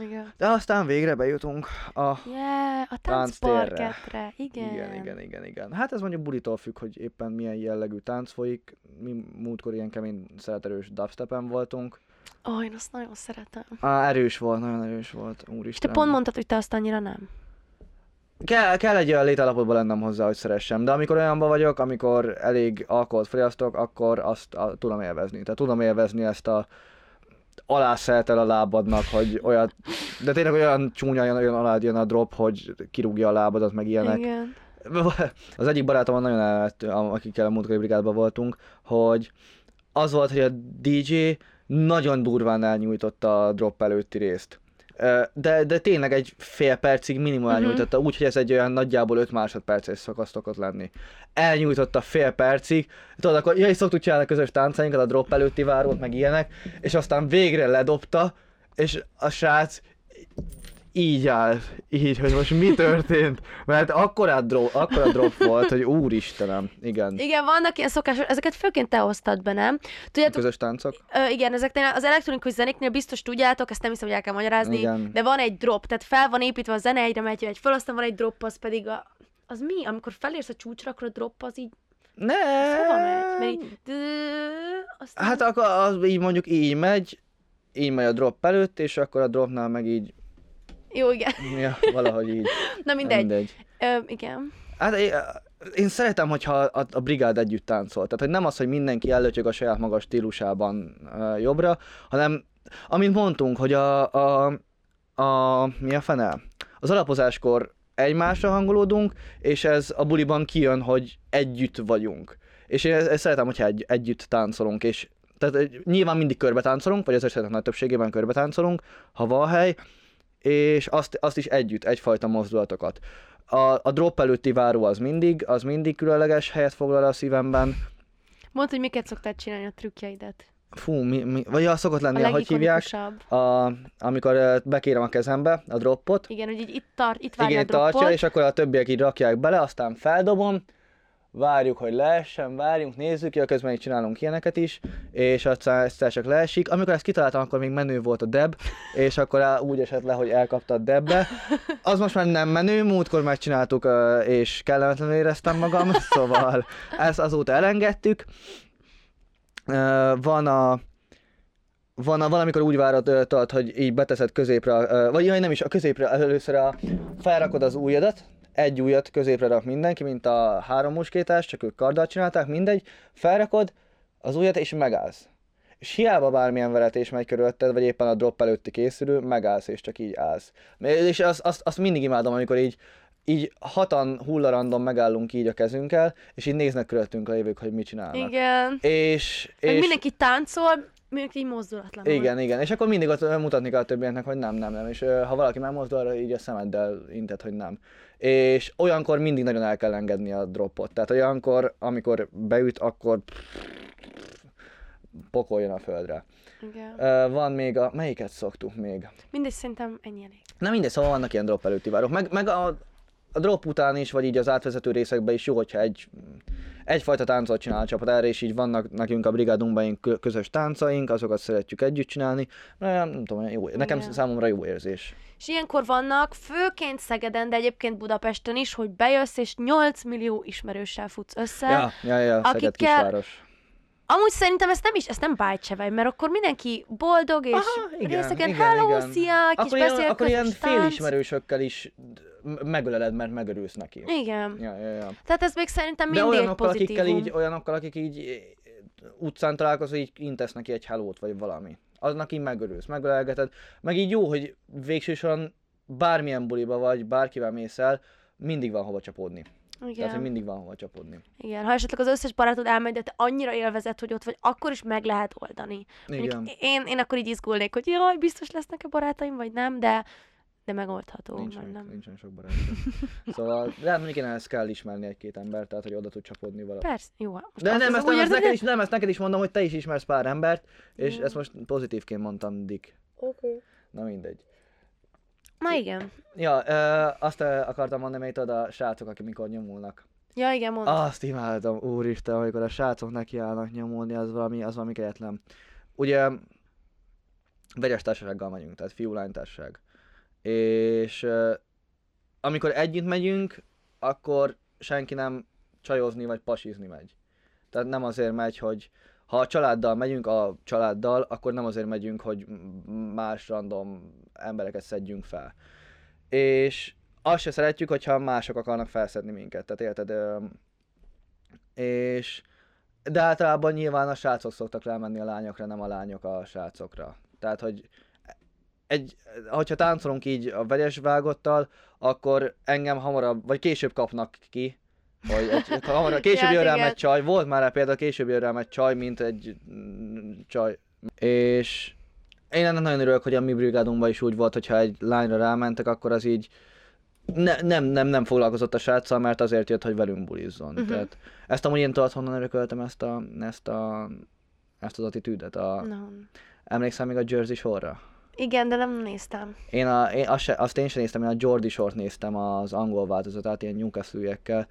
igen. De aztán végre bejutunk a... Yeah, a táncparketre, igen. Igen, igen, igen, igen. Hát ez mondjuk bulitól függ, hogy éppen milyen jellegű tánc folyik. Mi múltkor ilyen kemény szereterős dubstepen voltunk. Ó, oh, én azt nagyon szeretem. Á, erős volt, nagyon erős volt, úristen. És te pont mondtad, hogy te azt annyira nem. Kell, kell egy olyan létállapotban lennem hozzá, hogy szeressem, de amikor olyanban vagyok, amikor elég alkoholt fogyasztok, akkor azt a, tudom élvezni. Tehát tudom élvezni ezt a alászeretel a lábadnak, hogy olyan, de tényleg olyan csúnya, olyan, olyan alád jön a drop, hogy kirúgja a lábadat, meg ilyenek. Igen. Az egyik barátom nagyon elvett, akikkel a múltkori brigádban voltunk, hogy az volt, hogy a DJ nagyon durván elnyújtotta a drop előtti részt. De, de tényleg egy fél percig minimum Mhm. elnyújtotta, úgy, hogy ez egy olyan nagyjából 5 másodperces szakasz szokott lenni. Elnyújtotta fél percig, tudod, akkor ja, és szoktuk csinálni a közös táncainkat, a drop előtti várót, meg ilyenek, és aztán végre ledobta, és a srác így áll, így, hogy most mi történt, mert akkora drop, akkora drop volt, hogy úristenem, igen. Igen, vannak ilyen szokások, ezeket főként te hoztad be, nem? Tudjátok, Közös táncok? Ö, igen, ezeknél az elektronikus zenéknél biztos tudjátok, ezt nem hiszem, hogy el kell magyarázni, Igen. de van egy drop, tehát fel van építve a zene, egyre megy, egy föl, aztán van egy drop, az pedig a, az mi? Amikor felérsz a csúcsra, akkor a drop az így, Ne. az hova megy? Mert így, dő- aztán... Hát akkor az így mondjuk így megy, így megy a drop előtt, és akkor a dropnál meg így, Jó, igen. ja, valahogy így. Na mindegy. Mindegy. Ö, igen. Hát én, én szeretem, hogyha a, a brigád együtt táncol. Tehát, hogy nem az, hogy mindenki ellötyög a saját magas stílusában uh, jobbra, hanem, amint mondtunk, hogy a, a a, mi a fene? Az alapozáskor egymásra hangolódunk, és ez a buliban kijön, hogy együtt vagyunk. És én ezt szeretem, hogyha egy, együtt táncolunk, és tehát eh, nyilván mindig körbe táncolunk, vagy az esetek nagy többségében körbe táncolunk, ha van hely, és azt, azt is együtt, egyfajta mozdulatokat. A, a drop előtti váró az mindig, az mindig különleges helyet foglal a szívemben. Mondd, hogy miket szoktál csinálni a trükkjeidet. Fú, mi, mi, vagy az szokott A lenni, hogy hívják, legikonikusabb. a, amikor bekérem a kezembe a droppot, Igen, hogy így itt, tart, itt várja igen, a itt tartja, droppot. és akkor a többiek így rakják bele, aztán feldobom, várjuk, hogy leessen, várjunk, nézzük, ja, közben így csinálunk ilyeneket is, és aztán egyszer csak leesik. Amikor ezt kitaláltam, akkor még menő volt a deb, és akkor úgy esett le, hogy elkapta a debbe. Az most már nem menő, múltkor megcsináltuk, ö, és kellemetlenül éreztem magam, szóval ezt azóta elengedtük. Van a van a, valamikor úgy ö, tudod, hogy így beteszed középre, vagy jaj, nem is, a középre először a, felrakod az ujjadat, egy ujjat középre rak mindenki, mint a három muskétás, csak ők karddal csinálták, mindegy, felrakod az ujjat és megállsz. És hiába bármilyen veretés megy körülötted, vagy éppen a drop előtti készülő, megállsz és csak így állsz. És azt, azt, azt mindig imádom, amikor így így hatan hullarandon megállunk így a kezünkkel, és így néznek körülöttünk a lévők, hogy mit csinálnak. Igen. És, Meg és mindenki táncol, mindenki így mozdulatlanul. igen, igen, és akkor mindig ott mutatni kell a többieknek, hogy nem, nem, nem, és ha valaki megmozdul, arra így a szemeddel intet, hogy nem. És olyankor mindig nagyon el kell engedni a dropot, tehát olyankor, amikor beüt, akkor pokoljon a földre. Igen. Ö, Van még a, melyiket szoktuk még? Mindegy, szerintem ennyi elég. Na mindegy, szóval vannak ilyen drop előtti várok. Meg, meg a, a drop után is, vagy így az átvezető részekben is jó, hogyha egy, egyfajta táncot csinál a csapat erre, és így vannak nekünk a brigádunkban ilyen kö- közös táncaink, azokat szeretjük együtt csinálni. Na, nem tudom, jó, nekem Igen. számomra jó érzés. És ilyenkor vannak, főként Szegeden, de egyébként Budapesten is, hogy bejössz, és 8 millió ismerőssel futsz össze. Ja, ja, ja, Szeged akikkel- kisváros. Amúgy szerintem ezt nem is, ezt nem bájtsevaj, mert akkor mindenki boldog, és Aha, igen, részegen, igen, hello, igen. szia, kis Akkor ilyen, beszél, akkor ilyen félismerősökkel is megöleled, mert megörülsz neki. Igen. Ja, ja, ja. Tehát ez még szerintem De mindig egy olyanokkal, akikkel pozitívum. így, olyanokkal, akik így eh, utcán találkozol, így intesz neki egy hellót, vagy valami. Aznak így megörülsz, megölelgeted. Meg így jó, hogy végső soron bármilyen buliba vagy, bárkivel mész el, mindig van hova csapódni. Igen. Tehát, hogy mindig van hova csapódni. Igen, ha esetleg az összes barátod elmegy, de te annyira élvezed, hogy ott vagy, akkor is meg lehet oldani. Mondjuk Igen. én, én akkor így izgulnék, hogy jaj, biztos lesznek-e barátaim, vagy nem, de, de megoldható. Nincsen, vagy nem. nincsen sok barátom. szóval, de hát mondjuk én ezt kell ismerni egy-két embert, tehát hogy oda tud csapódni vele. Persze, jó. Most De nem, ezt, nem, ezt neked is, nem, ezt neked is mondom, hogy te is ismersz pár embert, és Mm. ezt most pozitívként mondtam, Dick. Oké. Na mindegy. Na igen. Ja, ö, azt akartam mondani, hogy tudod, a srácok, akik mikor nyomulnak. Ja, igen, mondd. Azt imádom, úristen, amikor a srácok nekiállnak nyomulni, az valami, az valami kegyetlen. Ugye vegyes társasággal megyünk, tehát fiú-lány társaság. És amikor együtt megyünk, akkor senki nem csajozni vagy pasizni megy. Tehát nem azért megy, hogy ha a családdal megyünk, a családdal, akkor nem azért megyünk, hogy más random embereket szedjünk fel. És azt se szeretjük, hogyha mások akarnak felszedni minket, tehát érted? És de általában nyilván a srácok szoktak rámenni a lányokra, nem a lányok a srácokra. Tehát, hogy egy, hogyha táncolunk így a vegyes vágottal, akkor engem hamarabb, vagy később kapnak ki, hogy egy, hamarabb, később jön rám egy csaj, volt már rá például később jön rám egy csaj, mint egy mm, csaj. És én ennek nagyon örülök, hogy a mi brigádunkban is úgy volt, hogyha egy lányra rámentek, akkor az így ne, nem, nem, nem foglalkozott a sráccal, mert azért jött, hogy velünk bulizzon. Uh-huh. Tehát ezt amúgy én tudod, honnan örököltem ezt, a, ezt, a, ezt az attitűdet. A, No. Emlékszel még a Jersey Shore-ra? Igen, de nem néztem. Én, a, én azt, se, azt én sem néztem, én a Jordi Short néztem az angol változatát, ilyen newcastle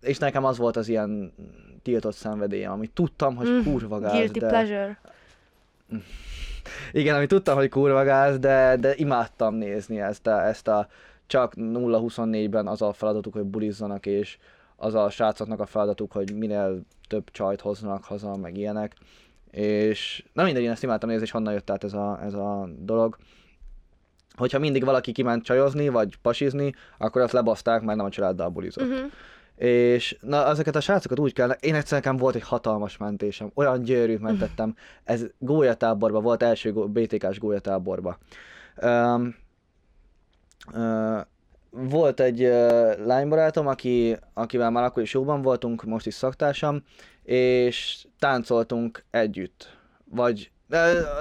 és nekem az volt az ilyen tiltott szenvedélyem, amit tudtam, hogy Mm, kurva gáz, Guilty de... pleasure. Igen, amit tudtam, hogy kurva gáz, de, de imádtam nézni ezt a, ezt a csak 0-24-ben az a feladatuk, hogy bulizzanak, és az a srácoknak a feladatuk, hogy minél több csajt hoznak haza, meg ilyenek. És na mindegy, én ezt imádtam nézni, és honnan jött át ez a, ez a dolog. Hogyha mindig valaki kiment csajozni, vagy pasizni, akkor azt lebaszták, mert nem a családdal bulizott. Uh-huh. És na, ezeket a srácokat úgy kell, én egyszer nekem volt egy hatalmas mentésem, olyan gyönyörűt mentettem, ez gólyatáborban volt, első BTK-s gólyatáborba. Um, Ö, volt egy ö, lánybarátom, aki, akivel már akkor is jóban voltunk, most is szaktársam, és táncoltunk együtt. Vagy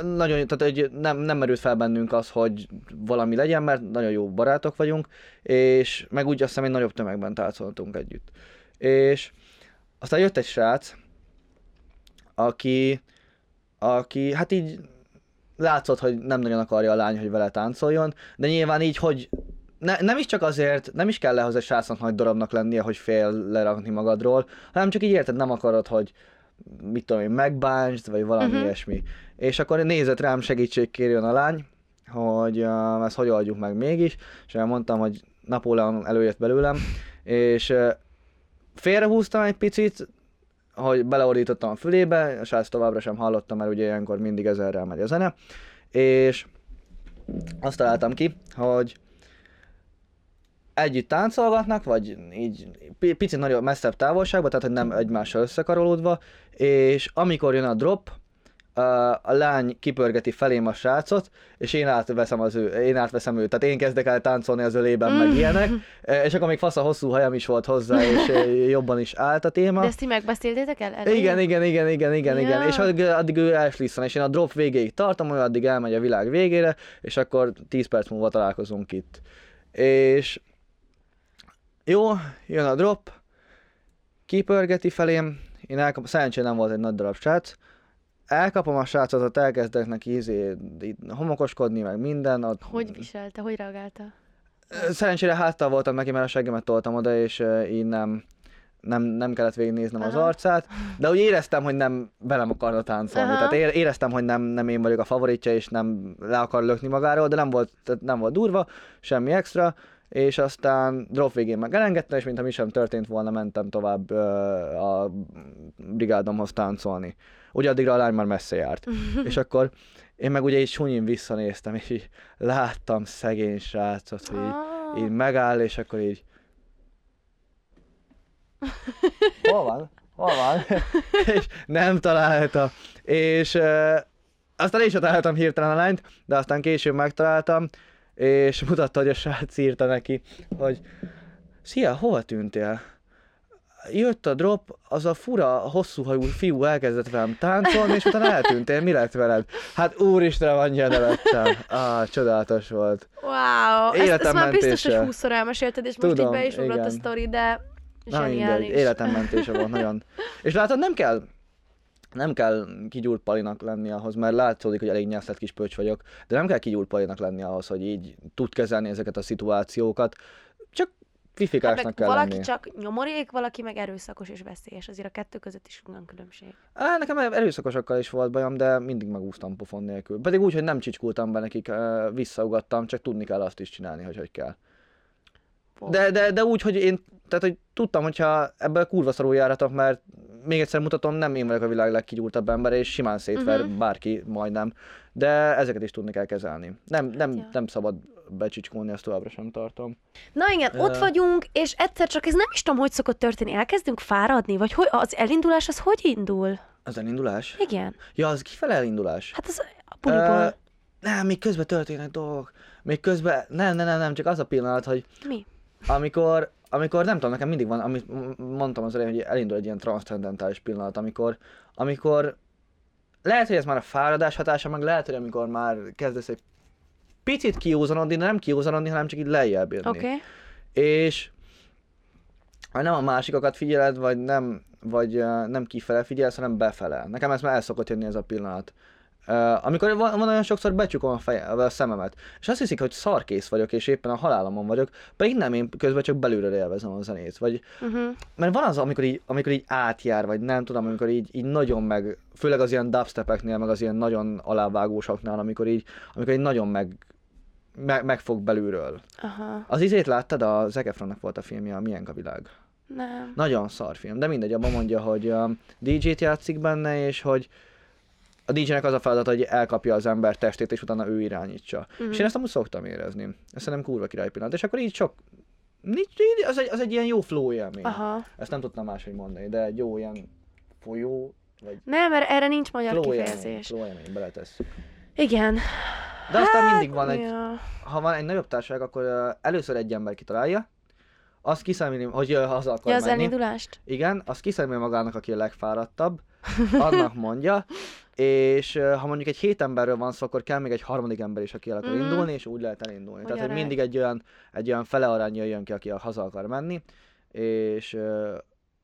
nagyon, tehát egy, nem, nem merült fel bennünk az, hogy valami legyen, mert nagyon jó barátok vagyunk, és meg úgy azt hiszem, egy nagyobb tömegben táncoltunk együtt. És aztán jött egy srác, aki, aki hát így látszott, hogy nem nagyon akarja a lány, hogy vele táncoljon, de nyilván így, hogy ne, nem is csak azért, nem is kell lehoz egy srácnak nagy darabnak lennie, hogy fél lerakni magadról, hanem csak így érted, nem akarod, hogy mit tudom én, megbántsd, vagy valami uh-huh. ilyesmi. És akkor nézett rám segítség kérjön a lány, hogy uh, ezt hogy oldjuk meg mégis, és elmondtam, hogy Napóleon előjött belőlem, és uh, félrehúztam egy picit, hogy beleordítottam a fülébe, a srác továbbra sem hallottam, mert ugye ilyenkor mindig ezerrel megy a zene, és azt találtam ki, hogy együtt táncolgatnak, vagy így pi- picit nagyobb, messzebb távolságban, tehát hogy nem egymással összekarolódva, és amikor jön a drop, a, lány kipörgeti felém a srácot, és én átveszem, az ő, én átveszem őt, tehát én kezdek el táncolni az ölében, meg ilyenek, E, és akkor még fasz a hosszú hajam is volt hozzá, és e, jobban is állt a téma. De ezt ti megbeszéltétek el? elején? Igen, igen, igen, igen, igen, igen. Ja. És addig, addig ő elslisszan, és én a drop végéig tartom, hogy addig elmegy a világ végére, és akkor 10 perc múlva találkozunk itt. És jó, jön a drop, kipörgeti felém, én elkapom, szerencsére nem volt egy nagy darab srác, elkapom a srácot, elkezdek neki izé, homokoskodni, meg minden. Ott, Hogy viselte, hogy reagálta? Szerencsére háttal voltam neki, mert a seggemet toltam oda, és így nem, nem, nem kellett végignéznem az Aha. arcát, de úgy éreztem, hogy nem velem akarna táncolni. Aha. Tehát ére- éreztem, hogy nem, nem én vagyok a favoritja, és nem le akar lökni magáról, de nem volt, tehát nem volt durva, semmi extra, és aztán drop végén meg elengedte, és mintha mi sem történt volna, mentem tovább uh, a brigádomhoz táncolni. Ugye addigra a lány már messze járt. és akkor én meg ugye így sunyin visszanéztem, és így láttam szegény srácot, hogy így, Ah. így megáll, és akkor így... Hol van? Hol van? és nem találta. És uh, aztán én is találtam hirtelen a lányt, de aztán később megtaláltam, és mutatta, hogy a srác írta neki, hogy Szia, hol tűntél? Jött a drop, az a fura, hosszú hajú fiú elkezdett velem táncolni, és utána eltűntél, mi lett veled? Hát úristen, annyira nevettem. Ah, csodálatos volt. Wow, ezt, ezt Életem már biztos, hogy húszszor elmesélted, és most Tudom, így be is ugrott a sztori, de Na mindegy, zseniális. életem mentése volt nagyon. És látod, nem kell, nem kell kigyúrt palinak lenni ahhoz, mert látszódik, hogy elég nyelszett kis pöcs vagyok, de nem kell kigyúrt palinak lenni ahhoz, hogy így tud kezelni ezeket a szituációkat. Csak Hát fifikásnak meg kell valaki lenni. csak nyomorék, valaki meg erőszakos és veszélyes. Azért a kettő között is van különbség. Á, nekem erőszakosakkal is volt bajom, de mindig megúsztam pofon nélkül. Pedig úgy, hogy nem csicskultam be nekik, visszaugattam, csak tudni kell azt is csinálni, hogy hogy kell. De, de, de úgy, hogy én, tehát hogy tudtam, hogyha ebből kurva szarul járatok, mert még egyszer mutatom, nem én vagyok a világ legkigyúrtabb ember, és simán szétver uh-huh. bárki majdnem. De ezeket is tudni kell kezelni. Nem, nem, Ja. nem szabad becsicskulni, ezt továbbra sem tartom. Na igen, ott Ö. vagyunk, és egyszer csak ez nem is tudom, hogy szokott történni. Elkezdünk fáradni, vagy hogy, az elindulás az hogy indul? Az elindulás? Igen. Ja, az kifele elindulás. Hát az a buliból. Ö, nem, még közben történnek dolgok. Még közben, nem, nem, nem, nem, csak az a pillanat, hogy Mi? Amikor, amikor nem tudom, nekem mindig van, amit mondtam az elején, hogy elindul egy ilyen transzcendentális pillanat, amikor, amikor lehet, hogy ez már a fáradás hatása, meg lehet, hogy amikor már kezdesz egy picit kiúzanodni, de nem kiúzanodni, hanem csak így lejjebb jönni. Okay. És ha nem a másikokat figyeled, vagy nem, vagy nem kifele figyelsz, hanem befele. Nekem ez már el szokott jönni ez a pillanat. Uh, amikor van, van olyan sokszor becsukom a, feje, a szememet, és azt hiszik, hogy szarkész vagyok, és éppen a halálomon vagyok, pedig nem, én közben csak belülről élvezem a zenét. Vagy, Uh-huh. mert van az, amikor így, amikor így átjár, vagy nem tudom, amikor így, így nagyon meg, főleg az ilyen dubstepeknél, meg az ilyen nagyon alávágósoknál, amikor így, amikor így nagyon meg, meg, megfog belülről. Aha. Az izét láttad? A Zac Efronnak volt a filmje, a Milyen a világ. Nem. Nagyon szar film, de mindegy, abban mondja, hogy um, DJ-t játszik benne, és hogy a DJ-nek az a feladat, hogy elkapja az ember testét, és utána ő irányítsa. Mhm. És én ezt amúgy szoktam érezni. Ezt szerintem kurva király pillanat. És akkor így sok... Nincs, az, egy, az egy ilyen jó flow élmény. Aha. Ezt nem tudtam máshogy mondani, de egy jó ilyen folyó, vagy Nem, mert erre nincs magyar flow élmény, kifejezés. flow élmény, beletesz. Igen. De aztán mindig van egy, Ja. ha van egy nagyobb társaság, akkor először egy ember kitalálja, azt kiszámolni, hogy ö, haza akar Ja, az menni. elindulást? Igen, azt kiszámolja magának, aki a legfáradtabb, annak mondja, és ha mondjuk egy hét emberről van szó, akkor kell még egy harmadik ember is, aki el akar Mhm. indulni, és úgy lehet elindulni. Hogy Tehát, hogy mindig egy olyan, egy olyan fele arány jön ki, aki haza akar menni, és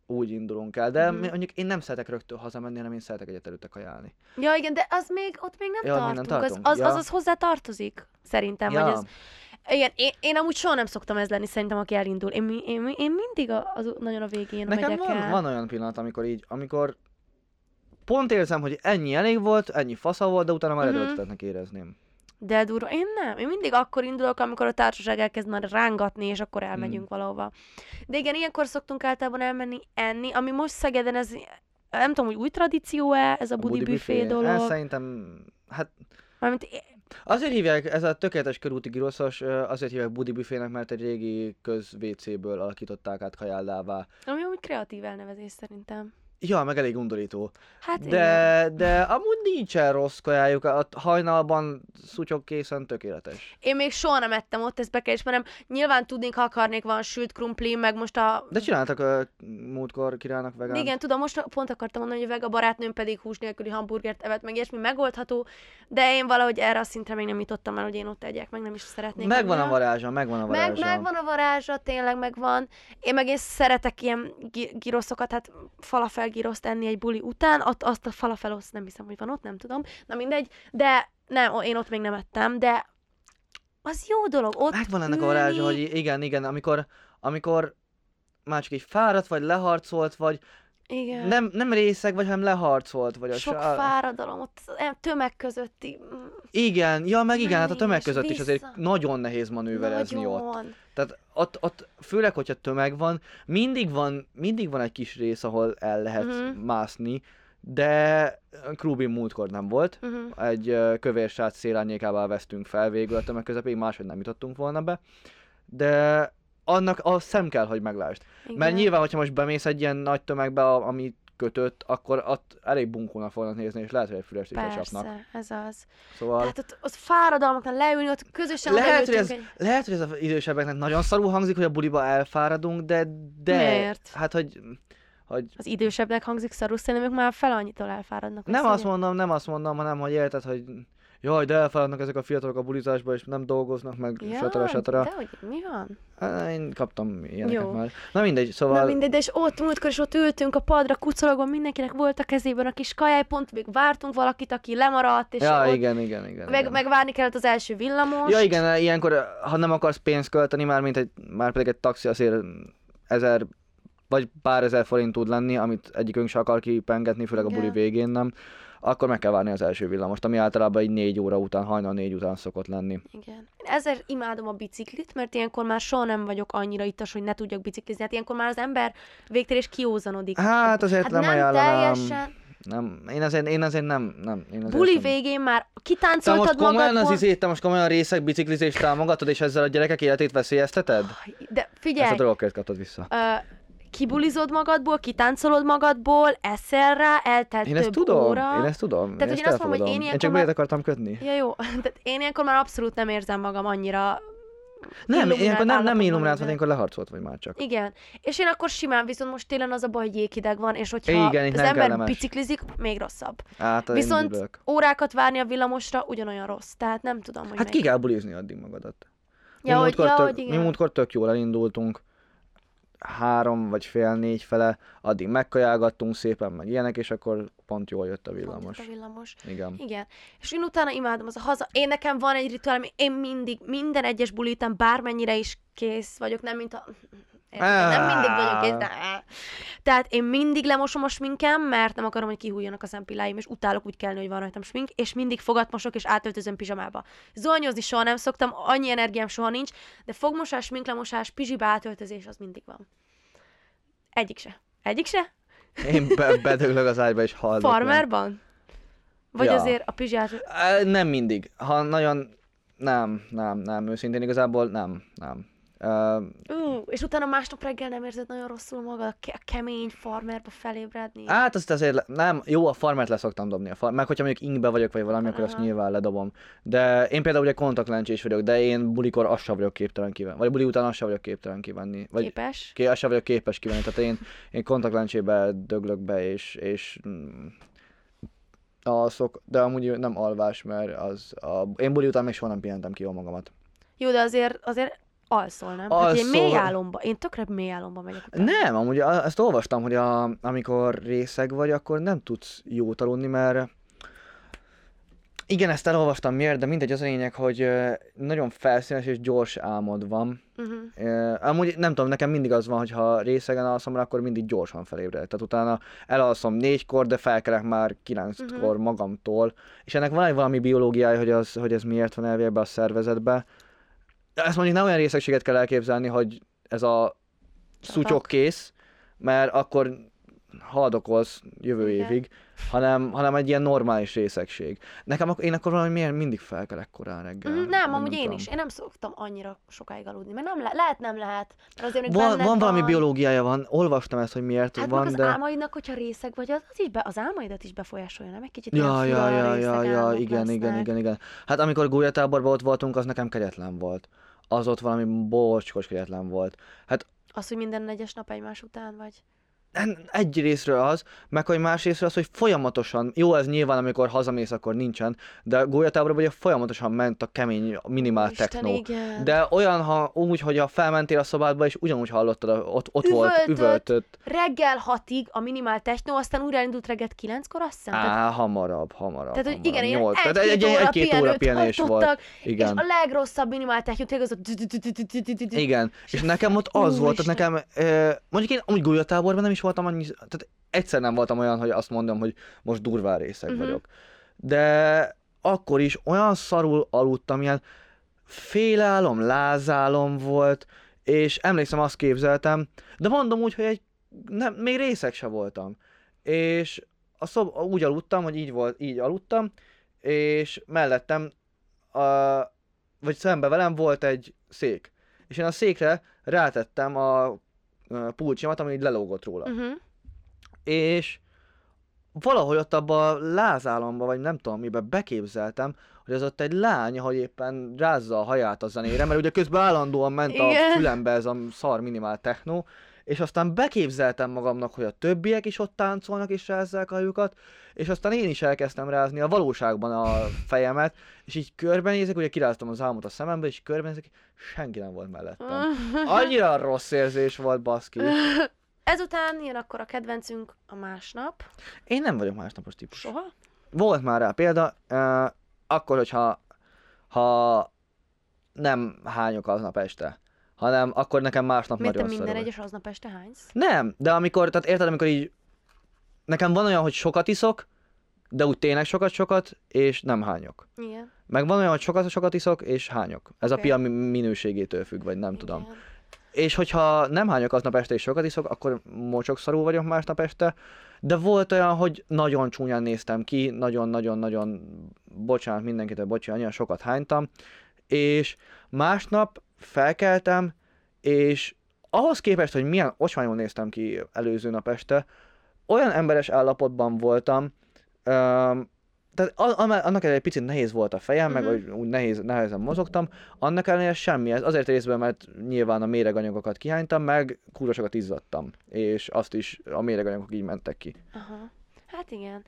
úgy indulunk el. De mi- mondjuk én nem szeretek rögtön hazamenni, hanem én szeretek egyet előtte kajálni. Ja, igen, de az még, ott még nem Ja, tartunk. nem tartunk. Az, az, Ja. az, az hozzá tartozik, szerintem. Ja. Vagy ez, igen, én, én amúgy soha nem szoktam ez lenni, szerintem, aki elindul. Én, én, én mindig a, az, nagyon a végén Nekem megyek van, el. van olyan pillanat, amikor így, amikor pont érzem, hogy ennyi elég volt, ennyi fasza volt, de utána már Mhm. erőltetetnek érezném. De durva, én nem. Én mindig akkor indulok, amikor a társaság elkezd már rángatni, és akkor elmegyünk Mm. valahova. De igen, ilyenkor szoktunk általában elmenni enni, ami most Szegeden, ez nem tudom, hogy új tradíció-e, ez a budi büfé Ez dolog. szerintem, hát Mármint, azért hívják, ez a tökéletes körúti giroszos, azért hívják budi büfének, mert egy régi köz WC-ből alakították át kajállává. ami amúgy kreatív elnevezés szerintem. Ja, meg elég undorító. Hát igen. De, de amúgy nincsen rossz kajájuk, a hajnalban szutyok készen tökéletes. Én még soha nem ettem ott, ezt be kell ismernem. Nyilván tudnék, ha akarnék, van sült krumpli, meg most a... De csináltak uh, múltkor királynak vegán. Igen, tudom, most pont akartam mondani, hogy a vega barátnőm pedig hús nélküli hamburgert evett, meg ilyesmi megoldható, de én valahogy erre a szintre még nem jutottam el, hogy én ott egyek, meg nem is szeretnék. Megvan a varázsa, megvan a varázsa. Meg, megvan a varázsa, tényleg megvan. Én meg én szeretek ilyen gi- giroszokat, hát falafel giroszt enni egy buli után, ott azt a falafel azt nem hiszem, hogy van ott, nem tudom. Na mindegy, de nem, én ott még nem ettem, de az jó dolog, ott Megvan ennek a varázsa, hogy igen, igen, amikor, amikor már csak egy fáradt vagy, leharcolt vagy, Igen. nem, nem részeg vagy, hanem leharcolt vagy. a Sok sa- fáradalom, ott em- tömeg közötti. mm, Igen, ja, meg igen, hát a tömeg között is azért nagyon nehéz manőverezni ott. Nagyon. Tehát ott, ott, főleg, hogyha tömeg van, mindig van, mindig van egy kis rész, ahol el lehet Mhm. mászni, de Krubin múltkor nem volt. Uh-huh. Egy ö, kövér srác szélárnyékával vesztünk fel végül a tömeg közepén, máshogy nem jutottunk volna be. De annak a szem kell, hogy meglásd. Mert nyilván, hogyha most bemész egy ilyen nagy tömegbe, ami kötött, akkor ott elég bunkónak fognak nézni, és lehet, hogy egy fülest is lecsapnak. Ez az. Szóval Tehát ott, ott fáradalmaknál leülni, ott közösen lehet, hogy ez, egy... lehet, hogy ez az idősebbeknek nagyon szarul hangzik, hogy a buliba elfáradunk, de, de Miért? hát, hogy, hogy Az idősebbnek hangzik szarul, szerintem ők már fel annyitól elfáradnak. nem azt mondom, nem azt mondom, hanem hogy érted, hogy jaj, de elfáradnak ezek a fiatalok a bulizásba, és nem dolgoznak, meg Ja, satara, satara. de hogy mi van? Én kaptam ilyeneket Jó. már. Na mindegy, szóval... Na mindegy, de és ott múltkor is ott ültünk a padra, kucorogva, mindenkinek volt a kezében a kis kajáj, pont még vártunk valakit, aki lemaradt, és ja, ott igen, igen, igen. meg, igen. meg várni kellett az első villamos. Ja igen, ilyenkor, ha nem akarsz pénzt költeni, már mint egy, már pedig egy taxi azért ezer vagy pár ezer forint tud lenni, amit egyikünk se akar kipengetni, főleg a buli végén nem, akkor meg kell várni az első villamost, ami általában egy négy óra után, hajnal négy után szokott lenni. Igen. Én ezért imádom a biciklit, mert ilyenkor már soha nem vagyok annyira ittas, hogy ne tudjak biciklizni. Hát ilyenkor már az ember végtére is kiózanodik. Hát azért hát nem, nem ajánlanám. teljesen. Nem, én azért, én azért nem, nem. Én azért Buli nem. végén már Te most kitáncoltad komolyan az magadból. izét, te most komolyan részek biciklizést támogatod, és ezzel a gyerekek életét veszélyezteted? De Ezt a figyelj, dolgokat kaptad vissza. ö, kibulizod magadból, kitáncolod magadból, eszel rá, eltelt Én több ezt tudom, óra. én ezt tudom. hogy ezt én azt mondom, hogy én én csak már- akartam kötni. Ja jó, tehát én ilyenkor már abszolút nem érzem magam annyira Nem, ilyenkor nem, nem illuminált, vagyok. ilyenkor leharcolt vagy már csak. Igen, és én akkor simán, viszont most télen az a baj, hogy jéghideg van, és hogyha Igen, az ember kellemes. biciklizik, még rosszabb. Hát, én Viszont órákat várni a villamosra ugyanolyan rossz, tehát nem tudom, hogy Hát ki melyik. kell bulizni addig magadat. Ja, mi, hogy- múltkor ja, tök, hogy mi igen. múltkor tök jól elindultunk, három vagy fél négy fele, addig megkajálgattunk szépen, meg ilyenek, és akkor pont jól jött a Pont villamos. itt a villamos. Igen. Igen. És én utána imádom az a haza. Én nekem van egy rituál, ami én mindig, minden egyes buli után bármennyire is kész vagyok, nem mint a... Érted? Nem mindig vagyok kész, de... Tehát én mindig lemosom a sminkem, mert nem akarom, hogy kihújjanak a szempilláim, és utálok úgy kelni, hogy van rajtam smink, és mindig fogatmosok, és átöltözöm pizsamába. Zolnyozni soha nem szoktam, annyi energiám soha nincs, de fogmosás, sminklemosás, pizsiba átöltözés, az mindig van. Egyik se. Egyik se? Én be, bedöglök az ágyba, és hallok. Farmerban? Vagy Ja. azért a pizsát... Á, Nem mindig. Ha nagyon... Nem, nem, nem, őszintén igazából nem, nem. Uh, Ú, és utána másnap reggel nem érzed nagyon rosszul magad, a, ke- a kemény farmerba felébredni? hát azt azért, nem, jó, a farmert le szoktam dobni, a far, meg hogyha mondjuk ingbe vagyok, vagy valami, akkor azt Aha. nyilván ledobom. De én például ugye kontaktlencsés vagyok, de én bulikor azt sem vagyok képtelen kivenni, vagy buli után azt sem vagyok képtelen kivenni. Vagy Képes? Ké, azt sem vagyok képes kivenni. Tehát én, én kontaktlencsébe döglök be, és, és mm, alszok, de amúgy nem alvás, mert az, a, én buli után még soha nem pihentem ki jól magamat. Jó, de azért, azért alszol, nem? Hát ilyen Alszol. mély álomba. Én tökre mély álomba megyek utána. Nem, amúgy ezt olvastam, hogy a, amikor részeg vagy, akkor nem tudsz jót aludni, mert igen, ezt elolvastam miért, de mindegy, az a lényeg, hogy nagyon felszínes és gyors álmod van. Uh-huh. Uh, amúgy nem tudom, nekem mindig az van, hogy ha részegen alszom rá, akkor mindig gyorsan felébredek. Tehát utána elalszom négykor, de felkelek már kilenckor Mhm. magamtól. És ennek van egy valami biológiája, hogy, az, hogy ez miért van elvégbe a szervezetbe. Ezt mondjuk nem olyan részegséget kell elképzelni, hogy ez a szutyok kész, mert akkor haldokolsz jövő Igen. évig, hanem, hanem egy ilyen normális részegség. Nekem ak- én akkor valami miért mindig felkelek korán reggel. Mm, nem, vagy amúgy én tudom. is. Én nem szoktam annyira sokáig aludni, mert nem le- lehet, nem lehet. Mert azért Van, van valami biológiája van, olvastam ezt, hogy miért Hát van, az de... álmaidnak, hogyha részeg vagy, az, az, is be, az álmaidat is befolyásolja, nem? Egy kicsit Ja, ja, ja, ja, ja, igen, igen, lesznek. igen, igen. Hát amikor gólyatáborban ott voltunk, az nekem kegyetlen volt. Az ott valami bocskos kegyetlen volt. Hát Az, hogy minden egyes nap egymás után vagy. En- egy részről az, meg hogy más részről az, hogy folyamatosan, jó ez nyilván, amikor hazamész, akkor nincsen, de gólyatáborban ugye folyamatosan ment a kemény, minimál Isten, techno. igen. De olyan, ha úgy, hogy a felmentél a szobádba, és ugyanúgy hallottad, ott, ott volt Üvöltött. üvöltött. Reggel hatig a minimál techno, aztán újra elindult reggel kilenckor, azt hiszem. Tehát, Á, hamarabb, hamarabb. tehát hogy igen, Nyolc. Tehát egy-két óra, egy-két óra pihenés volt. Igen. És a legrosszabb minimál techno, tényleg az a... Igen, és nekem ott az volt, tehát nekem, mondjuk én amúgy gólyatáborban nem is voltam annyi, tehát egyszer nem voltam olyan, hogy azt mondom, hogy most durván részeg Mhm. vagyok. De akkor is olyan szarul aludtam, ilyen félálom, lázálom volt, és emlékszem, azt képzeltem, de mondom úgy, hogy egy, nem, még részeg se voltam. És a szob, úgy aludtam, hogy így volt, így aludtam, és mellettem, a, vagy szembe velem volt egy szék. És én a székre rátettem a pulcsimat, ami így lelógott róla. Uh-huh. És valahogy ott abba a lázálomba, vagy nem tudom mibe beképzeltem, hogy az ott egy lány, hogy éppen rázza a haját a zenére, mert ugye közben állandóan ment a fülembe ez a szar minimál techno, és aztán beképzeltem magamnak, hogy a többiek is ott táncolnak és rázzák a hajukat, és aztán én is elkezdtem rázni a valóságban a fejemet, és így körbenézek, ugye kiráztam az álmot a szemembe, és körbenézek, senki nem volt mellettem. Annyira rossz érzés volt, baszki. Ezután jön akkor a kedvencünk a másnap. Én nem vagyok másnapos típus. Soha? Volt már rá példa, uh, akkor, hogyha ha nem hányok aznap este, hanem akkor nekem másnap Miért te nagyon minden szarul. egyes aznap este hánysz? Nem, de amikor, tehát érted, amikor így, nekem van olyan, hogy sokat iszok, de úgy tényleg sokat-sokat, és nem hányok. Igen. Meg van olyan, hogy sokat-sokat iszok, és hányok. Ez Oké. a pia mi- minőségétől függ, vagy nem tudom. Igen. És hogyha nem hányok aznap este és sokat iszok, akkor mocsok szarul vagyok másnap este. De volt olyan, hogy nagyon csúnyán néztem ki, nagyon-nagyon-nagyon, bocsánat mindenkitől, bocsánat, nagyon sokat hánytam. És másnap felkeltem, és ahhoz képest, hogy milyen ocsmányul néztem ki előző nap este, olyan emberes állapotban voltam, öm, tehát annak ellenére egy picit nehéz volt a fejem, meg Mhm. hogy úgy nehéz, nehezen mozogtam, annak ellenére semmi. Ez azért részben, mert nyilván a méreganyagokat kihánytam, meg kúrosokat izzadtam. És azt is a méreganyagok így mentek ki. Aha. Hát igen.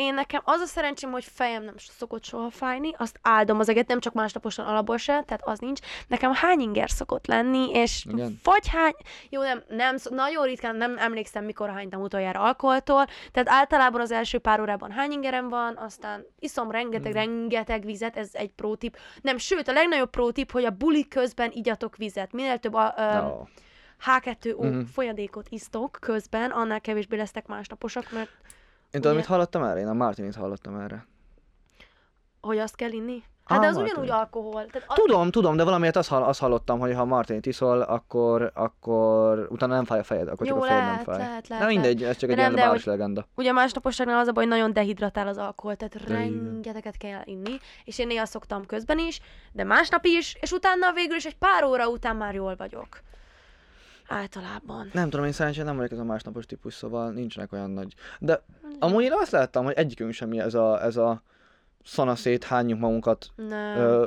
Én nekem az a szerencsém, hogy fejem nem szokott soha fájni, azt áldom az eget, nem csak másnaposan alapból se, tehát az nincs. Nekem hány inger szokott lenni, és Igen. vagy hány, jó nem, nem, nagyon ritkán nem emlékszem, mikor hánytam utoljára alkoholtól, tehát általában az első pár órában hány ingerem van, aztán iszom rengeteg, Mm. rengeteg vizet, ez egy prótip. Nem, sőt, a legnagyobb prótip, hogy a buli közben igyatok vizet. Minél több a, ö, No. H2O Mhm. folyadékot isztok közben, annál kevésbé lesztek másnaposak, mert Én tudom, mit hallottam erre? Én a Martinit hallottam erre. hogy azt kell inni? Hát de Ah, az Martini. ugyanúgy alkohol. Tehát a... Tudom, tudom, de valamiért azt, hall, azt hallottam, hogy ha Martinit iszol, akkor, akkor utána nem fáj a fejed, akkor Jó, csak a fejed lehet, nem fáj. lehet, lehet, Na mindegy, ez csak De egy nem, ilyen de város legenda. Ugye a másnaposságnál az a baj, hogy nagyon dehidratál az alkohol, tehát igen. rengeteget kell inni, és én néha szoktam közben is, de másnap is, és utána végül is egy pár óra után már jól vagyok. Általában. Nem tudom, én szerencsére nem vagyok ez a másnapos típus, szóval nincsenek olyan nagy. De amúgy én azt láttam, hogy egyikünk sem ez a, ez a szanaszét hányjuk magunkat Nem. ö,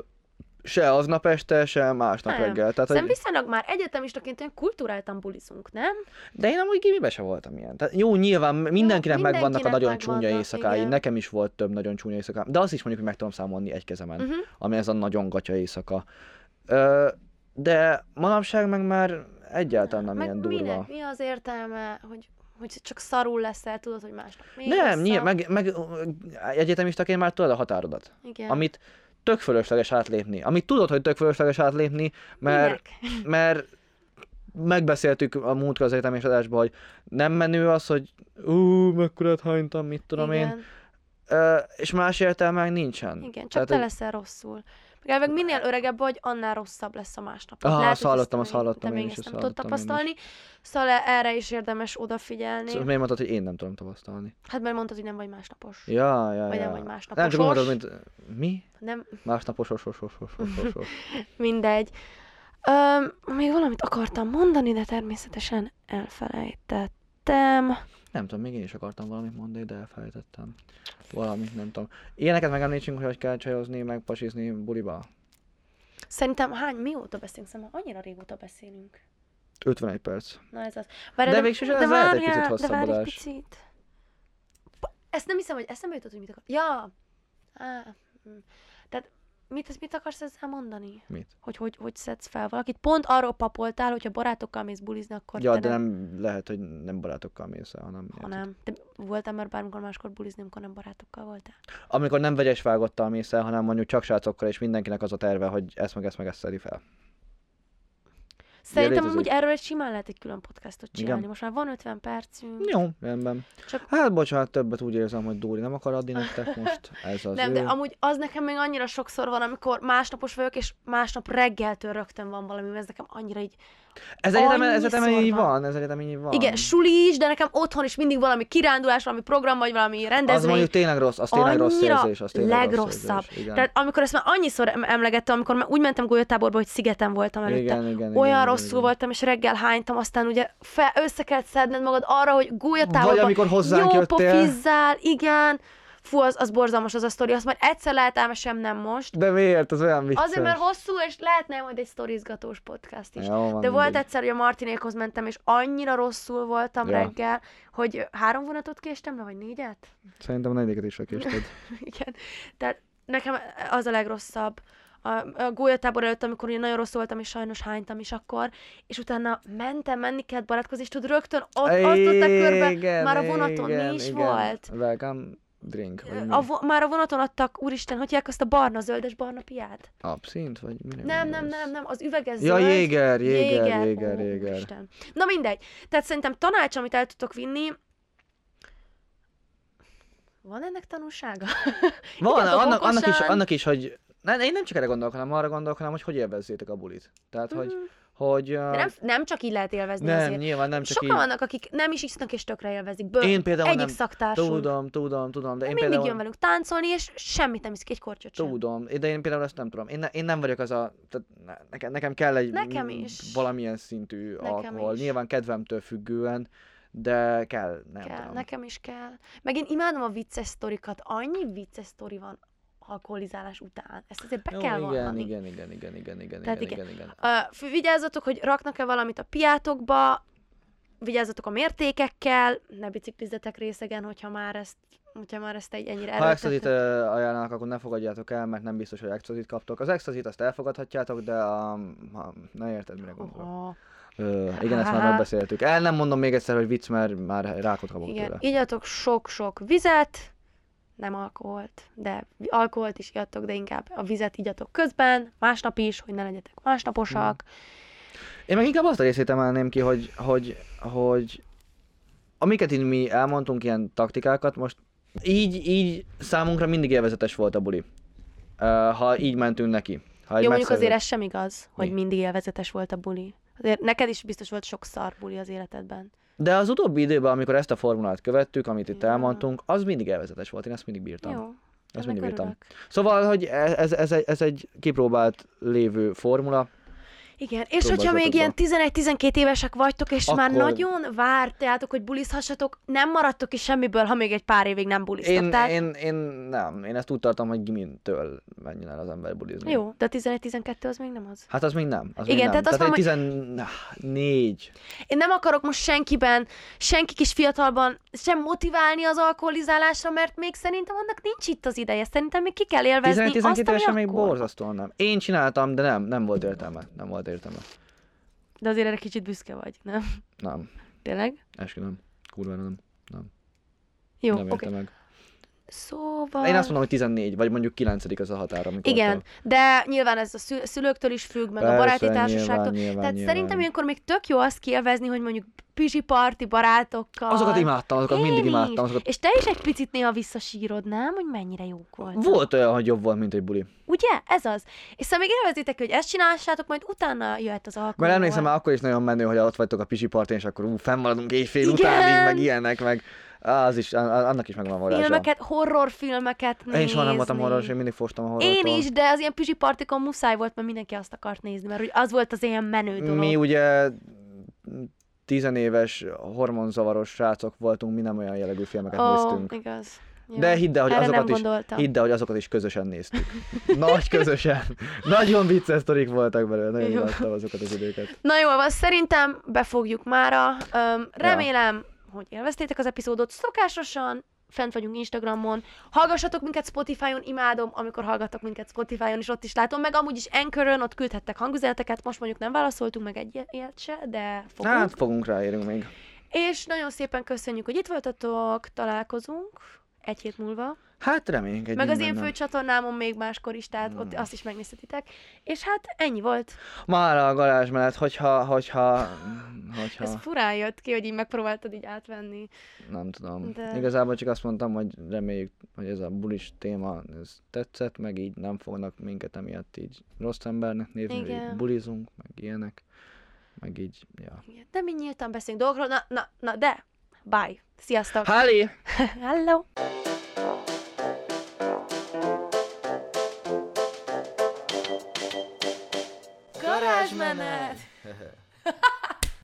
se aznap este, se másnap Nem. reggel. Tehát, Szerintem hogy, viszonylag már egyetemistaként olyan kulturáltan bulizunk, nem? de én amúgy gimibe se voltam ilyen. Tehát jó, nyilván mindenkinek megvannak a nagyon megvannak, csúnya éjszakái. igen. Nekem is volt több nagyon csúnya éjszakám. De azt is mondjuk, hogy meg tudom számolni egy kezemen. Uh-huh. ami ez a nagyon gatya éjszaka. Ö, de manapság meg már egyáltalán nem Meg ilyen durva. minek? Mi az értelme, hogy, hogy csak szarul leszel, tudod, hogy másnap még Nem, nyilván, meg, meg egyetemistaként már tudod a határodat, Igen. amit tök fölösleges átlépni. Amit tudod, hogy tök fölösleges átlépni, mert, Minek? mert megbeszéltük a múltkor az egyetemis adásban, hogy nem menő az, hogy ú, mekkorát hánytam, mit tudom én. Igen. Ö, és más értelme nincsen. Igen, csak Tehát, te leszel rosszul. Meg elveg minél öregebb vagy, annál rosszabb lesz a másnap. Aha, Lehet, azt hallottam, azt hallottam én még is, ezt nem tudod én tapasztalni. Szóval erre is érdemes odafigyelni. Szóval miért mondtad, hogy én nem tudom tapasztalni? Hát mert mondtad, hogy nem vagy másnapos. Ja, ja, Vagy ja. nem vagy másnaposos. Nem csak mondod, mint... Mi? Nem, Másnapos, os, os, os, os, os, os. mindegy. Öm, még valamit akartam mondani, de természetesen elfelejtettem. Nem tudom, még én is akartam valamit mondani, de elfelejtettem. Valamit, nem tudom. Ilyeneket megemlítsünk, hogy hogy kell csajozni, meg pasizni buliba. Szerintem hány, mióta beszélünk? Szerintem annyira régóta beszélünk. 51 perc. Na ez az. De végső ez lehet egy picit hosszabb de várj egy adás. picit. Ezt nem hiszem, hogy eszembe jutott, hogy mit akar. Ja. Hm. Tehát mit, mit akarsz ezzel mondani? Mit? Hogy, hogy hogy szedsz fel valakit? Pont arról papoltál, hogyha barátokkal mész bulizni, akkor Ja, te de nem lehet, hogy nem barátokkal mész el, hanem... Ha nem. De voltál már bármikor máskor bulizni, amikor nem barátokkal voltál? Amikor nem vegyes vágottal mész el, hanem mondjuk csak srácokkal, és mindenkinek az a terve, hogy ezt meg ezt meg ezt szedi fel. Szerintem amúgy erről egy simán lehet egy külön podcastot csinálni. Igen. Most már van 50 percünk. Jó, rendben. Csak Hát bocsánat, többet úgy érzem, hogy Dúri nem akar adni nektek most. Ez az nem, ő. de amúgy az nekem még annyira sokszor van, amikor másnapos vagyok, és másnap reggeltől rögtön van valami, ez nekem annyira így... Ez egyetemen, ez egyetemen így van. ez egyetemen így van. Igen, suli is, de nekem otthon is mindig valami kirándulás, valami program, vagy valami Az rendezvény. mondjuk tényleg rossz, az tényleg rossz érzés, az tényleg legrosszabb. Rossz érzés, igen. Tehát amikor ezt már annyiszor em- emlegettem, amikor már úgy mentem golyatáborba, hogy szigeten voltam előtte. igen, igen, olyan igen, rosszul igen. voltam, és reggel hánytam, aztán ugye fel, össze kellett szedned magad arra, hogy gólyatáborban Vagy amikor hozzánk jó jöttél. pofizzál, igen. Fú, az, az borzalmas az a sztori, azt már egyszer lehet elmesem, nem most. De miért? Az olyan vicces. Azért, mert hosszú, és lehetne majd egy sztorizgatós podcast is. Jó, van, De mindegy. volt egyszer, hogy a Martinékhoz mentem, és annyira rosszul voltam Ja. reggel, hogy három vonatot késtem le, vagy négyet? Szerintem a negyediket is lekésted. Igen. Tehát nekem az a legrosszabb. A, a gólyatábor előtt, amikor ugye nagyon rossz voltam, és sajnos hánytam is akkor, és utána mentem, menni kellett barátkozni, és tudod, rögtön ott osztották körbe, Igen, már a vonaton igen, mi is igen. volt. Welcome drink, vagy mi? A vo- már a vonaton adtak, úristen, hogy azt a barna, zöldes barna piát? Abszint, vagy mire Nem, nem, gondolsz? nem, nem, az üveges Ja, zöld. jéger, jéger, Jéger, jéger, ó, jéger. Úristen. Na mindegy. Tehát szerintem tanács, amit el tudtok vinni, van ennek tanulsága? Van, Igyatok annak, annak, is, annak is, hogy nem, én nem csak erre gondolok, hanem arra gondolok, hanem hogy hogy élvezzétek a bulit. Tehát, hogy, hogy. De nem, nem csak így lehet élvezni nem, azért. nyilván nem csak Sokan így. vannak, akik nem is isznak és tökre élvezik. Bő, Én például egyik nem. szaktársunk. Tudom, tudom, tudom, de én mindig például... jön velünk táncolni, és semmit nem iszik, egy kortyot sem. Tudom, de én például ezt nem tudom. Én, ne, én nem vagyok az a... Tehát ne- nekem, nekem kell egy Nekem is. valamilyen szintű Nekem alkohol. is. Nyilván kedvemtől függően, de kell, nem kell, tudom. nekem is kell. Meg én imádom a vicces sztorikat. Annyi vicces sztori van alkoholizálás után. Ezt azért be Jó, kell igen, vallani. igen, igen, igen, igen, igen, Tehát igen, igen. igen. Uh, vigyázzatok, hogy raknak-e valamit a piátokba, vigyázzatok a mértékekkel, ne biciklizzetek részegen, hogyha már ezt, hogyha már ezt egy ennyire Ha extazit ajánlanak, akkor ne fogadjátok el, mert nem biztos, hogy extazit kaptok. Az extazit azt elfogadhatjátok, de a... ha, na érted, mire gondolok. Oha. Ö, igen, ezt már Aha. megbeszéltük. El nem mondom még egyszer, hogy vicc, mert már rákot kapok Igen, tőle. igyatok sok-sok vizet, nem alkoholt, de alkoholt is igyatok, de inkább a vizet igyatok közben, másnap is, hogy ne legyetek másnaposak. Én meg inkább azt a részét emelném ki, hogy, hogy, hogy amiket így mi elmondtunk, ilyen taktikákat, most így, így számunkra mindig élvezetes volt a buli. ha így mentünk neki. Ha Jó, mondjuk azért ez sem igaz, hogy Mi? mindig élvezetes volt a buli. Azért neked is biztos volt sok szar buli az életedben. De az utóbbi időben, amikor ezt a formulát követtük, amit itt Ja. elmondtunk, az mindig élvezetes volt, én ezt mindig bírtam. Jó. Ezt mindig bírtam. örülök. Szóval, hogy ez, ez, ez, egy, ez egy kipróbált lévő formula. Igen, és hogyha még ilyen 11-12 évesek vagytok, és már Akkor- nagyon vártátok, hogy bulizhassatok, nem maradtok ki semmiből, ha még egy pár évig nem buliztok. Én, Tehát... én, én, nem, én ezt úgy tartom, hogy gimintől menjen el az ember bulizni. Jó, de a 11-12 az még nem az. Hát az még nem. Az Igen, még nem. tehát azt tehát mondom, 14. Én nem akarok most senkiben, senki kis fiatalban sem motiválni az alkoholizálásra, mert még szerintem annak nincs itt az ideje. Szerintem még ki kell élvezni 11-12 azt, évesen még borzasztóan nem. Én csináltam, de nem, nem volt értelme. Nem volt értelme. De azért erre kicsit büszke vagy, nem? Nem, Tényleg? eskü nem. Kurva nem. Jó, nem értem meg. Szóval... Én azt mondom, hogy 14, vagy mondjuk 9 az a határ, amikor Igen, de nyilván ez a szül- szülőktől is függ, meg a Persze, baráti nyilván, társaságtól. nyilván, Tehát nyilván. szerintem ilyenkor még tök jó azt kielvezni, hogy mondjuk pizsi parti barátokkal. Azokat imádtam, azokat Én mindig is. imádtam. Azokat... És te is egy picit néha visszasírod, nem? Hogy mennyire jók voltak. Volt olyan, hogy jobb volt, mint egy buli. Ugye? Ez az. És szóval még élvezitek, hogy ezt csinálsátok, majd utána jöhet az alkohol. Mert emlékszem, már akkor is nagyon menő, hogy ott vagytok a pisi partén, és akkor ú, fennmaradunk éjfél Igen. utánig, meg ilyenek, meg az is, annak is megvan a varázsa. filmeket, horrorfilmeket nézni. Én soha nem voltam horror, én mindig fostam a horrortól. Én is, de az ilyen pizsi partikon muszáj volt, mert mindenki azt akart nézni, mert az volt az ilyen menő dolog. Mi ugye tizenéves hormonzavaros srácok voltunk, mi nem olyan jellegű filmeket Ó, néztünk. igaz. Jó. De hidd el, hogy Erre azokat is, gondoltam. hidd el, hogy azokat is közösen néztük. Nagy közösen. Nagyon vicces sztorik voltak belőle, nagyon imádtam azokat az időket. Na jó, van, szerintem befogjuk mára. Öm, remélem, hogy élveztétek az epizódot. Szokásosan fent vagyunk Instagramon. Hallgassatok minket Spotify-on, imádom, amikor hallgattok minket Spotify-on, és ott is látom, meg amúgy is Anchor-ön, ott küldhettek hangüzeneteket, most mondjuk nem válaszoltunk meg egy ilyet se, de fogunk. Hát fogunk ráérünk még. És nagyon szépen köszönjük, hogy itt voltatok, találkozunk egy hét múlva. Hát egy Meg az én fő csatornámon még máskor is, tehát Hmm. ott azt is megnézhetitek. És hát ennyi volt. Már a garázs mellett, hogyha, hogyha, hogyha, Ez furán jött ki, hogy így megpróbáltad így átvenni. nem tudom. De-. Igazából csak azt mondtam, hogy reméljük, hogy ez a bulis téma ez tetszett, meg így nem fognak minket emiatt így rossz embernek nézni, hogy Igen. így bulizunk, meg ilyenek. Meg így, ja. Igen, De mi nyíltan beszélünk dolgokról. Na, na, na, de. Bye. Sziasztok. Háli! Hello. Garázsmenet!